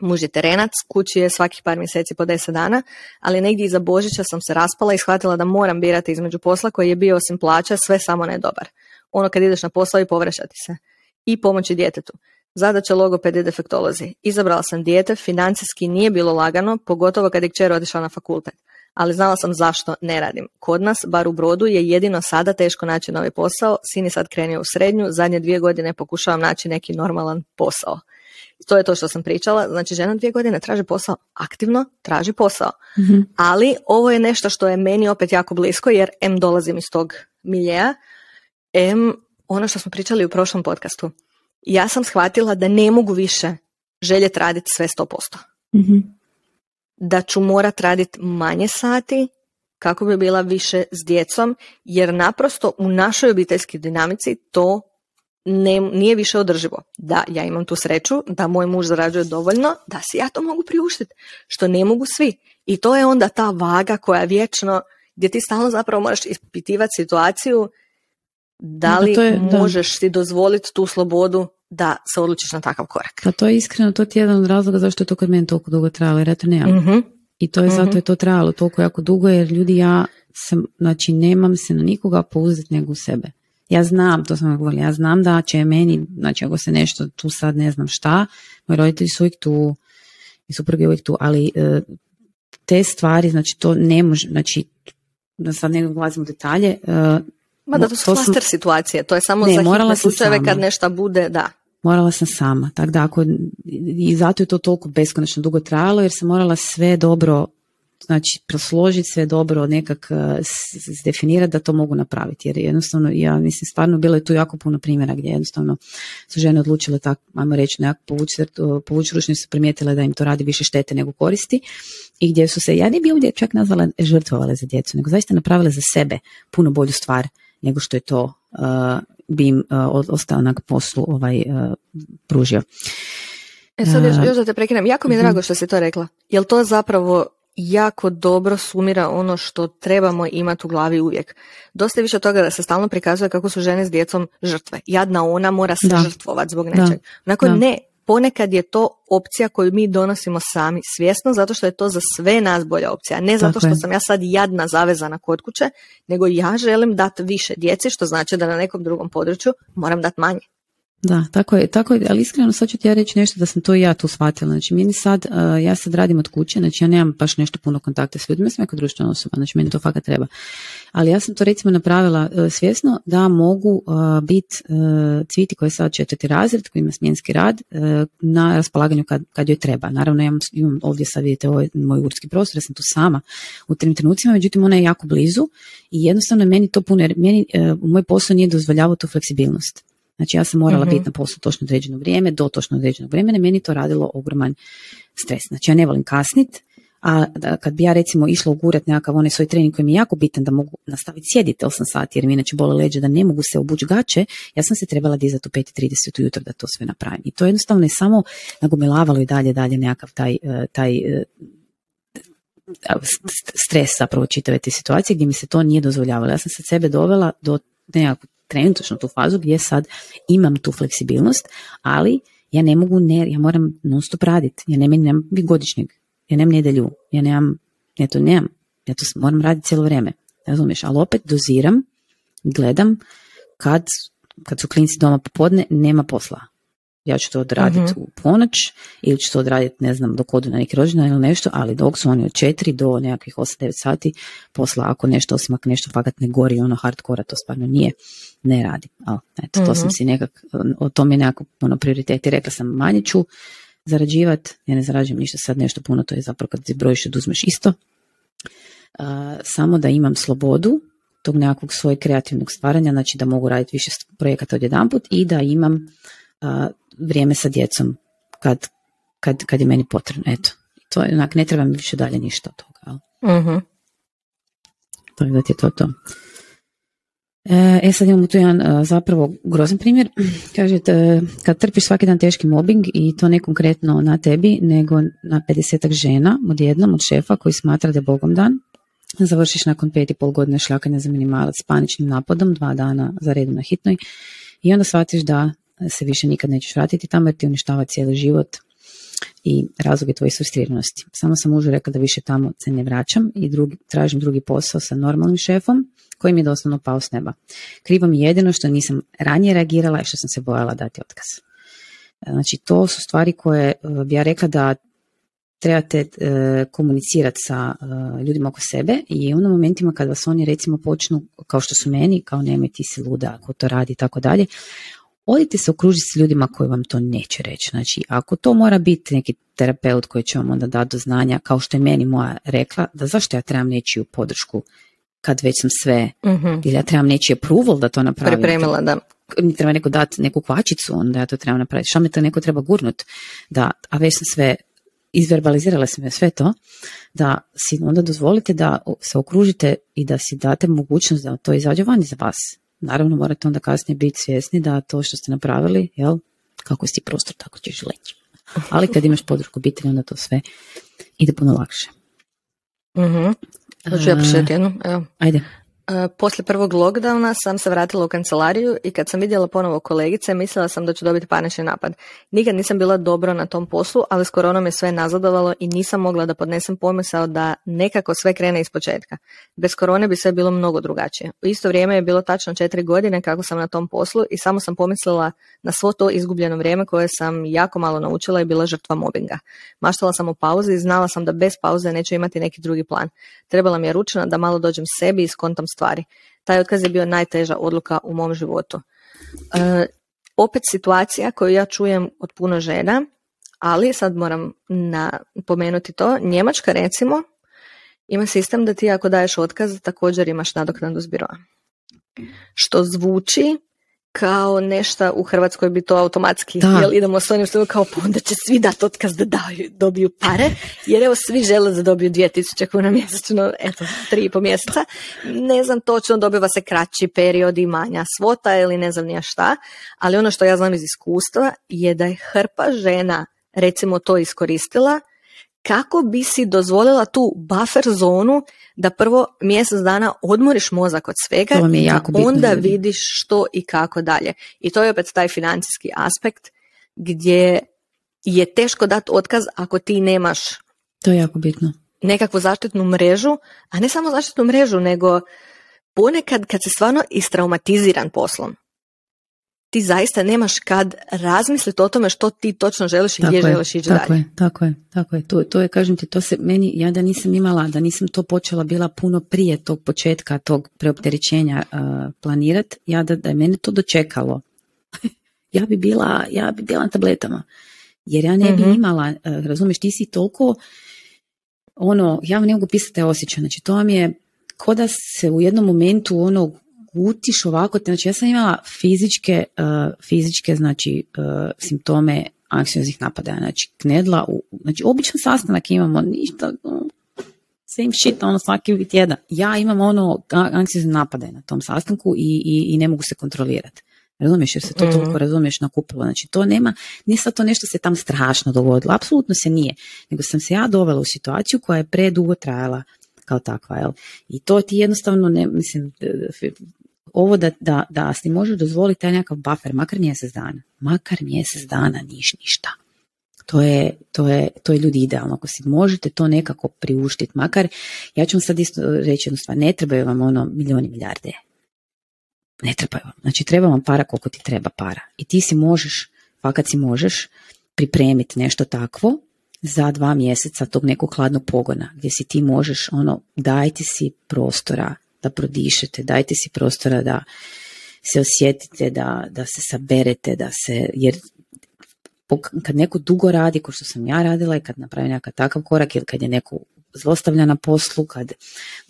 Muž je terenac, kući je svakih par mjeseci po deset dana, ali negdje iza Božića sam se raspala i shvatila da moram birati između posla koji je bio osim plaća sve samo ne dobar. Ono kad ideš na posao i povrešati se. I pomoći djetetu. Zadaća logopedi defektolozi. Izabrala sam dijete, financijski nije bilo lagano, pogotovo kad je kćer otišla na fakultet ali znala sam zašto ne radim. Kod nas, bar u Brodu, je jedino sada teško naći novi posao, sin je sad krenio u srednju, zadnje dvije godine pokušavam naći neki normalan posao. To je to što sam pričala, znači žena dvije godine traži posao, aktivno traži posao. Mhm. Ali ovo je nešto što je meni opet jako blisko, jer M dolazim iz tog miljeja, M ono što smo pričali u prošlom podcastu. Ja sam shvatila da ne mogu više željeti raditi sve 100%. mm da ću morat raditi manje sati kako bi bila više s djecom, jer naprosto u našoj obiteljskoj dinamici to ne, nije više održivo. Da, ja imam tu sreću da moj muž zarađuje dovoljno da si ja to mogu priuštiti, što ne mogu svi. I to je onda ta vaga koja vječno, gdje ti stalno zapravo moraš ispitivati situaciju da li je, možeš si dozvoliti tu slobodu da se odlučiš na takav korak. Pa to je iskreno, to ti je jedan od razloga zašto je to kod mene toliko dugo trajalo, jer ja to nemam. Mhm. I to je zato mhm. je to trajalo toliko jako dugo, jer ljudi ja sam, znači nemam se na nikoga pouzeti nego u sebe. Ja znam, to sam govorila, ja znam da će meni, znači ako se nešto tu sad ne znam šta, moji roditelji su uvijek tu i supruge uvijek tu, ali e, te stvari, znači to ne može, znači da sad ne ulazim u detalje, e, Ma da, to su klaster situacije, to je samo ne, za hitne slučajeve kad nešto bude, da morala sam sama. Tako da ako, i zato je to toliko beskonačno dugo trajalo jer sam morala sve dobro znači prosložiti sve dobro, nekak uh, definirati da to mogu napraviti. Jer jednostavno, ja mislim, stvarno bilo je tu jako puno primjera gdje jednostavno su žene odlučile tako, ajmo reći, nekako povući, povući ručnje su primijetile da im to radi više štete nego koristi i gdje su se, ja ne bi ovdje čak nazvala žrtvovale za djecu, nego zaista napravile za sebe puno bolju stvar nego što je to bi im ostanak poslu ovaj, pružio. E sad još, još da te prekinem, jako mi je drago mhm. što si to rekla. Jel to zapravo jako dobro sumira ono što trebamo imati u glavi uvijek. Dosta je više od toga da se stalno prikazuje kako su žene s djecom žrtve. Jadna ona mora se žrtvovati zbog nečeg. Onako ne, ponekad je to opcija koju mi donosimo sami svjesno zato što je to za sve nas bolja opcija. Ne zato što sam ja sad jadna zavezana kod kuće, nego ja želim dati više djeci, što znači da na nekom drugom području moram dati manje. Da, tako je, tako je, ali iskreno sad ću ti ja reći nešto da sam to i ja tu shvatila. Znači, meni sad, uh, ja sad radim od kuće, znači ja nemam baš nešto puno kontakta s ljudima, sam neka društvena osoba, znači meni to fakat treba. Ali ja sam to recimo napravila uh, svjesno da mogu uh, biti cviti koji je sad četvrti razred, koji ima smjenski rad, na raspolaganju kad, kad joj treba. Naravno, ja imam, imam ovdje sad vidite ovaj moj urski prostor, ja sam tu sama u tim trenucima, međutim ona je jako blizu i jednostavno meni to puno, jer meni moj posao nije dozvoljavao tu fleksibilnost. Znači ja sam morala mhm. biti na poslu točno određeno vrijeme, do točno određenog vremena, meni to radilo ogroman stres. Znači ja ne volim kasnit, a kad bi ja recimo išla ugurat nekakav onaj svoj trening koji mi je jako bitan da mogu nastaviti sjediti 8 sati jer mi inače bole leđe da ne mogu se obući gače, ja sam se trebala dizati u 5.30 ujutro da to sve napravim. I to jednostavno je samo nagomilavalo i dalje, dalje nekakav taj, e, taj e, stres zapravo čitave te situacije gdje mi se to nije dozvoljavalo. Ja sam se sebe dovela do nekakvog trenutačno tu fazu gdje sad imam tu fleksibilnost, ali ja ne mogu, ne, ja moram non stop raditi, ja nemam, nemam godišnjeg, ja nemam nedjelju, ja nemam, ja to nemam, ja to moram raditi cijelo vrijeme, razumiješ, ali opet doziram, gledam kad, kad su klinci doma popodne, nema posla. Ja ću to odraditi uh u ponoć ili ću to odraditi, ne znam, dok odu na neki rođendan ili nešto, ali dok su oni od četiri do nekakvih 8-9 sati posla, ako nešto, osim ako nešto fakat ne gori, ono hardkora, to stvarno nije ne radi. Ali, eto, to sam mhm. si nekak, o tom je nekako puno prioriteti. Rekla sam, manje ću zarađivat, ja ne zarađujem ništa sad nešto puno, to je zapravo kad ti brojiš oduzmeš isto. samo da imam slobodu tog nekakvog svojeg kreativnog stvaranja, znači da mogu raditi više projekata odjedanput i da imam vrijeme sa djecom kad, kad, kad je meni potrebno. Eto, to je onak, ne treba mi više dalje ništa od toga. uh Tako da ti je to to. E, e sad imamo tu jedan e, zapravo grozan primjer. Kažete, kad trpiš svaki dan teški mobbing i to ne konkretno na tebi, nego na 50 žena odjednom od šefa koji smatra da je bogom dan, završiš nakon pet i pol godine šljakanja za minimalac s paničnim napadom, dva dana za redom na hitnoj i onda shvatiš da se više nikad nećeš vratiti tamo jer ti uništava cijeli život i razlog je tvoje frustriranosti. Samo sam mužu rekla da više tamo se ne vraćam i drugi, tražim drugi posao sa normalnim šefom koji mi je doslovno pao s neba. Krivo mi je jedino što nisam ranije reagirala i što sam se bojala dati otkaz. Znači to su stvari koje e, bi ja rekla da trebate e, komunicirati sa e, ljudima oko sebe i u onom momentima kad vas oni recimo počnu, kao što su meni, kao nemoj ti si luda ako to radi i tako dalje, odite se okružiti s ljudima koji vam to neće reći. Znači, ako to mora biti neki terapeut koji će vam onda dati do znanja, kao što je meni moja rekla, da zašto ja trebam nečiju podršku kad već sam sve, mm ili ja trebam nečiji approval da to napravim. Pripremila, da. Mi treba neko dati neku kvačicu, onda ja to trebam napraviti. Šta me to neko treba gurnut? Da, a već sam sve, izverbalizirala sam sve to, da si onda dozvolite da se okružite i da si date mogućnost da to izađe van za vas. Naravno morate onda kasnije biti svjesni da to što ste napravili, jel, kako si prostor, tako ćeš leći. Ali kad imaš podršku obitelji, onda to sve ide puno lakše. Mhm. Hoću ja jednu? Evo. Ajde. E, poslije prvog lockdowna sam se vratila u kancelariju i kad sam vidjela ponovo kolegice, mislila sam da ću dobiti panični napad. Nikad nisam bila dobro na tom poslu, ali s koronom je sve nazadovalo i nisam mogla da podnesem pomisao da nekako sve krene iz početka. Bez korone bi sve bilo mnogo drugačije. U isto vrijeme je bilo tačno četiri godine kako sam na tom poslu i samo sam pomislila na svo to izgubljeno vrijeme koje sam jako malo naučila i bila žrtva mobinga. Maštala sam u pauzi i znala sam da bez pauze neću imati neki drugi plan. Trebala mi je ručna da malo dođem sebi i skontam stvari. Taj otkaz je bio najteža odluka u mom životu. E, opet situacija koju ja čujem od puno žena, ali sad moram napomenuti to, Njemačka recimo ima sistem da ti ako daješ otkaz također imaš nadoknadu s biroa. Što zvuči kao nešto u Hrvatskoj bi to automatski, da. jel idemo s onim što kao pa onda će svi dati otkaz da daju, dobiju pare, jer evo svi žele da dobiju 2000 kuna mjesečno, eto, tri i po mjeseca. Ne znam točno, dobiva se kraći period i manja svota ili ne znam nija šta, ali ono što ja znam iz iskustva je da je hrpa žena recimo to iskoristila kako bi si dozvolila tu buffer zonu da prvo mjesec dana odmoriš mozak od svega i onda vidiš što i kako dalje. I to je opet taj financijski aspekt gdje je teško dati otkaz ako ti nemaš to je jako bitno. nekakvu zaštitnu mrežu, a ne samo zaštitnu mrežu, nego ponekad kad si stvarno istraumatiziran poslom, ti zaista nemaš kad razmisliti o tome što ti točno želiš i gdje želiš ići tako dalje. Je, tako je, tako je. To, to je, kažem ti, to se meni, ja da nisam imala, da nisam to počela bila puno prije tog početka, tog preopterećenja uh, planirat, ja da, da je mene to dočekalo, ja bi bila, ja bi bila na tabletama. Jer ja ne bi mhm. imala, uh, razumiješ, ti si toliko, ono, ja ne mogu pisati te osjećaj, znači to vam je, ko da se u jednom momentu ono gutiš ovako, znači ja sam imala fizičke, uh, fizičke znači uh, simptome anksioznih napada, znači knedla, u, znači običan sastanak imamo, ništa, same shit, ono svaki tjedan. Ja imam ono anksiozne napade na tom sastanku i, i, i ne mogu se kontrolirati. Razumiješ, jer se to mm toliko razumiješ nakupilo. Znači to nema, nije sad to nešto se tam strašno dogodilo, apsolutno se nije, nego sam se ja dovela u situaciju koja je predugo trajala kao takva, jel? I to ti jednostavno ne, mislim, ovo da, da, da si može dozvoliti taj nekakav buffer, makar mjesec dana, makar mjesec dana niš ništa. To je, to, je, to je ljudi idealno. Ako si možete to nekako priuštiti, makar, ja ću vam sad isto reći jednu stvar, ne trebaju vam ono milijoni milijarde. Ne trebaju vam. Znači treba vam para koliko ti treba para. I ti si možeš, fakat si možeš pripremiti nešto takvo za dva mjeseca tog nekog hladnog pogona, gdje si ti možeš ono, dajte si prostora da prodišete, dajte si prostora da se osjetite, da, da se saberete, da se, jer kad neko dugo radi, kao što sam ja radila i kad napravi nekakav takav korak ili kad je neko zlostavlja na poslu, kad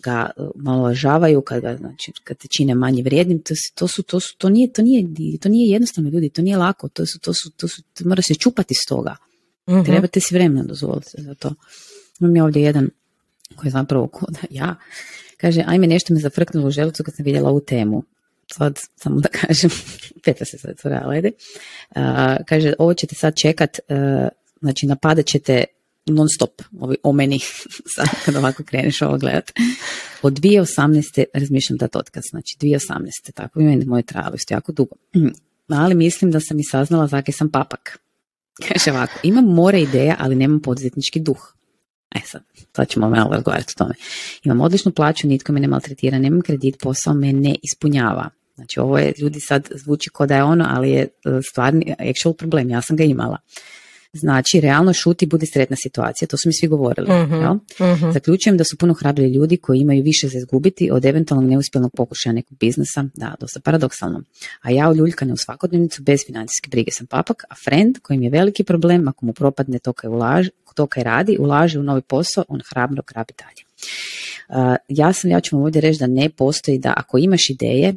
ga e, malo žavaju, kad, ga, znači, kad te čine manje vrijednim, to, to, su, to, su, to, nije, to, nije, to nije jednostavno ljudi, to nije lako, to su, to su, to su, to mora se čupati s toga. mm Trebate si vremena dozvoliti za to. Imam ja ovdje jedan koji je zapravo kod ja, Kaže, ajme, nešto me zafrknulo u želucu kad sam vidjela ovu temu. Sad, samo da kažem, peta se sad, ajde. Uh, kaže, ovo ćete sad čekat, uh, znači napadat ćete non stop ovi, o meni, sad kad ovako kreneš ovo gledat. Od 2018. razmišljam da otkaz, znači 2018. Tako je moje trajalo isto jako dugo. Ali mislim da sam i saznala zakaj sam papak. Kaže ovako, imam more ideja, ali nemam poduzetnički duh. E sad, to ćemo malo razgovarati o tome. Imam odličnu plaću, nitko me ne maltretira, nemam kredit, posao me ne ispunjava. Znači ovo je, ljudi sad zvuči kao da je ono, ali je e, stvarni actual problem, ja sam ga imala. Znači, realno šuti, budi sretna situacija, to su mi svi govorili. uh Zaključujem da su puno hrabri ljudi koji imaju više za izgubiti od eventualnog neuspjelnog pokušaja nekog biznesa, da, dosta paradoksalno. A ja uljuljkana u svakodnevnicu bez financijske brige sam papak, a friend kojim je veliki problem, ako mu propadne to kaj, ulaž, to kaj radi, ulaže u novi posao, on hrabro grabi dalje. Uh, ja sam, ja ću vam ovdje reći da ne postoji da ako imaš ideje,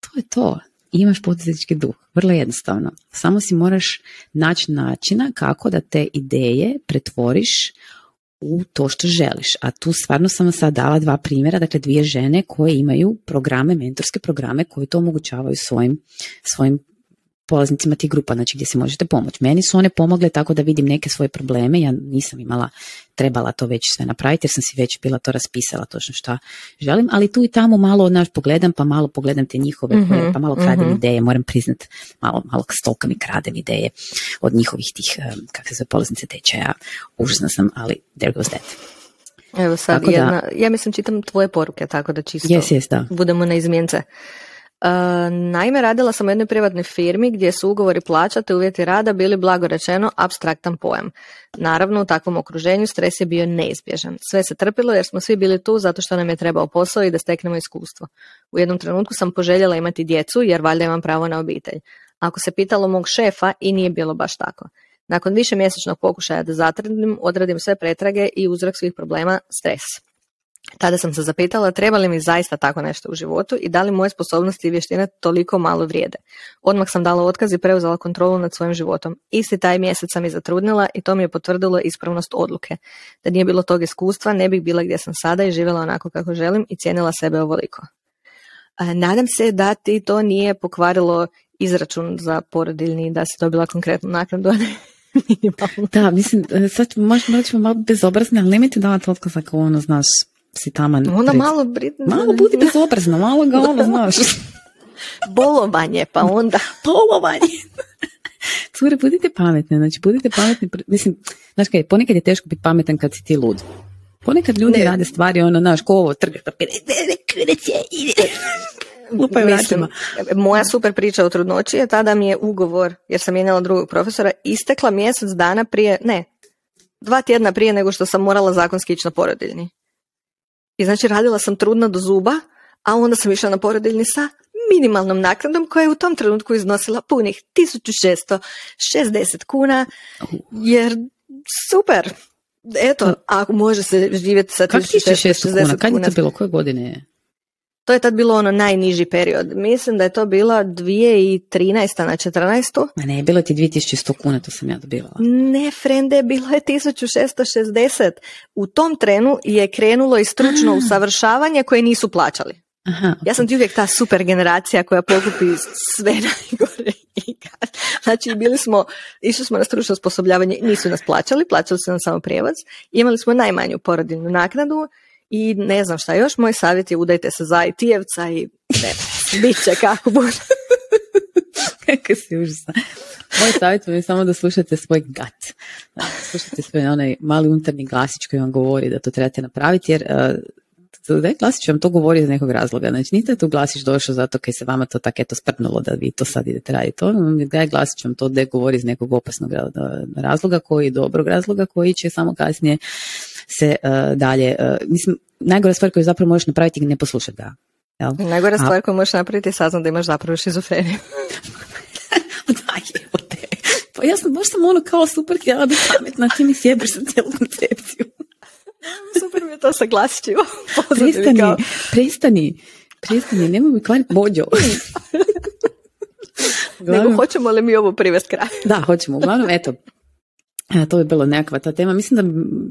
to je to imaš poduzetnički duh. Vrlo jednostavno. Samo si moraš naći načina kako da te ideje pretvoriš u to što želiš. A tu stvarno sam sad dala dva primjera, dakle dvije žene koje imaju programe, mentorske programe koji to omogućavaju svojim, svojim polaznicima tih grupa, znači gdje se možete pomoći. Meni su one pomogle tako da vidim neke svoje probleme, ja nisam imala, trebala to već sve napraviti jer sam si već bila to raspisala točno šta želim, ali tu i tamo malo naš pogledam, pa malo pogledam te njihove, mm pa malo kradem mm ideje, moram priznat, malo, malo stolka mi kradem ideje od njihovih tih, kako se zove, polaznice tečaja, užasna sam, ali there goes that. Evo sad, jedna, ja mislim čitam tvoje poruke, tako da čisto yes, yes, da. budemo na izmjence. Naime, radila sam u jednoj privatnoj firmi gdje su ugovori plaća te uvjeti rada bili blago rečeno abstraktan pojam. Naravno, u takvom okruženju stres je bio neizbježan. Sve se trpilo jer smo svi bili tu zato što nam je trebao posao i da steknemo iskustvo. U jednom trenutku sam poželjela imati djecu jer valjda imam pravo na obitelj. Ako se pitalo mog šefa i nije bilo baš tako. Nakon više mjesečnog pokušaja da zatredim, odradim sve pretrage i uzrok svih problema stres. Tada sam se zapitala treba li mi zaista tako nešto u životu i da li moje sposobnosti i vještine toliko malo vrijede. Odmah sam dala otkaz i preuzela kontrolu nad svojim životom. Isti taj mjesec sam i zatrudnila i to mi je potvrdilo ispravnost odluke. Da nije bilo tog iskustva, ne bih bila gdje sam sada i živjela onako kako želim i cijenila sebe ovoliko. Nadam se da ti to nije pokvarilo izračun za porodiljni da si dobila konkretnu naknadu, Da, mislim, sad možda ćemo malo bezobrazni, ali nemojte davati otkaz ako ono, znaš, si taman... Onda malo... Malo budi bezobrazno, malo ga ono, znaš. Bolovanje, pa onda... Bolovanje. Cure, budite pametne, znači budite pametni, mislim, znaš kaj, ponekad je teško biti pametan kad si ti lud. Ponekad ljudi rade stvari, ono, znaš, ko ovo trga Lupaju Mislim, moja super priča o trudnoći je tada mi je ugovor, jer sam mijenjala drugog profesora, istekla mjesec dana prije, ne, dva tjedna prije nego što sam morala zakonski ići na porodiljni. I znači radila sam trudna do zuba, a onda sam išla na porodiljni sa minimalnom naknadom koja je u tom trenutku iznosila punih 1660 kuna, jer super, eto, ako može se živjeti sa Kako 1600 kuna? 1660 Kad je to bilo? Koje godine je? To je tad bilo ono najniži period. Mislim da je to bila 2013. na 14. Ma ne, bilo ti 2100 kuna, to sam ja dobivala. Ne, frende, bilo je 1660. U tom trenu je krenulo i stručno usavršavanje koje nisu plaćali. Aha, Ja sam ti uvijek ta super generacija koja pokupi sve najgore. Znači, bili smo, išli smo na stručno osposobljavanje, nisu nas plaćali, plaćali su nam samo prijevoz. Imali smo najmanju porodiljnu naknadu i ne znam šta još, moj savjet je udajte se za IT-evca i ne, bit će kako bude. Kako si užasna. Moj savjet je samo da slušate svoj gut. Da slušate svoj onaj mali unutarnji glasić koji vam govori da to trebate napraviti, jer da glasić vam to govori iz nekog razloga. Znači, niste tu glasić došao zato kaj se vama to tako eto sprnulo da vi to sad idete raditi. On da glasić vam to da govori iz nekog opasnog ra- razloga koji dobrog razloga koji će samo kasnije se uh, dalje, uh, mislim, najgora stvar koju zapravo možeš napraviti je ne poslušati ga. Jel? Najgora A- stvar koju možeš napraviti je saznat da imaš zapravo šizofreniju. da. Pa ja sam, baš sam ono kao super htjela biti pametna, ti mi sjebeš sa cijelu koncepciju. Super mi je to sa glasićima. Prestani, prestani, prestani, nemoj mi kvariti mođo. Nego hoćemo li mi ovo privest kraj? Da, hoćemo. Uglavnom, eto, e, to bi bilo nekakva ta tema. Mislim da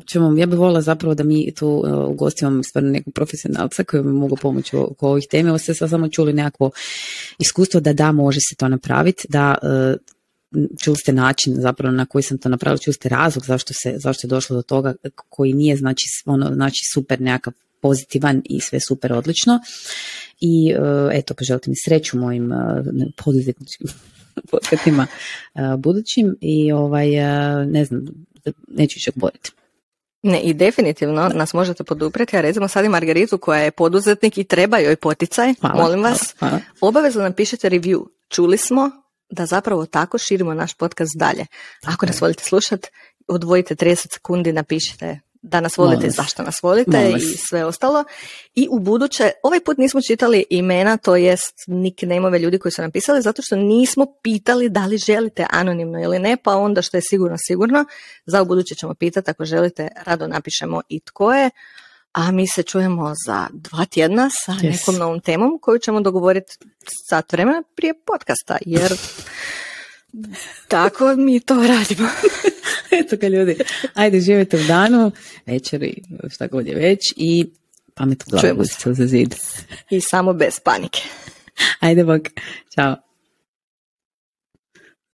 ćemo, ja bih volila zapravo da mi tu uh, ugostimo stvarno nekog profesionalca koji mi mogu pomoći oko ovih teme. Ovo ste sad samo čuli nekakvo iskustvo da da, može se to napraviti, da uh, čuli ste način zapravo na koji sam to napravila, čuli ste razlog zašto, se, zašto je došlo do toga koji nije znači, ono, znači super nekakav pozitivan i sve super odlično. I uh, eto, poželite mi sreću mojim uh, poduzetničkim pothvatima uh, budućim i ovaj, ne znam, neću čak boriti. Ne, i definitivno nas možete poduprijeti, a recimo sad i Margaritu koja je poduzetnik i treba joj poticaj, Hvala, molim vas, hvala, hvala. obavezno napišite review. Čuli smo da zapravo tako širimo naš podcast dalje. Ako nas volite slušati, odvojite 30 sekundi, napišite da nas volite, vas. zašto nas volite i sve ostalo. I u buduće, ovaj put nismo čitali imena, to jest nicknameove ljudi koji su napisali, zato što nismo pitali da li želite anonimno ili ne, pa onda što je sigurno, sigurno. Za u buduće ćemo pitati, ako želite, rado napišemo i tko je. A mi se čujemo za dva tjedna sa Yes. nekom novom temom koju ćemo dogovoriti sat vremena prije podcasta, jer tako mi to radimo. Eto ga ljudi, ajde živite u danu, večeri, šta god je već i pamet u glavu Čujemo se. za zid. I samo bez panike. Ajde bok, čao.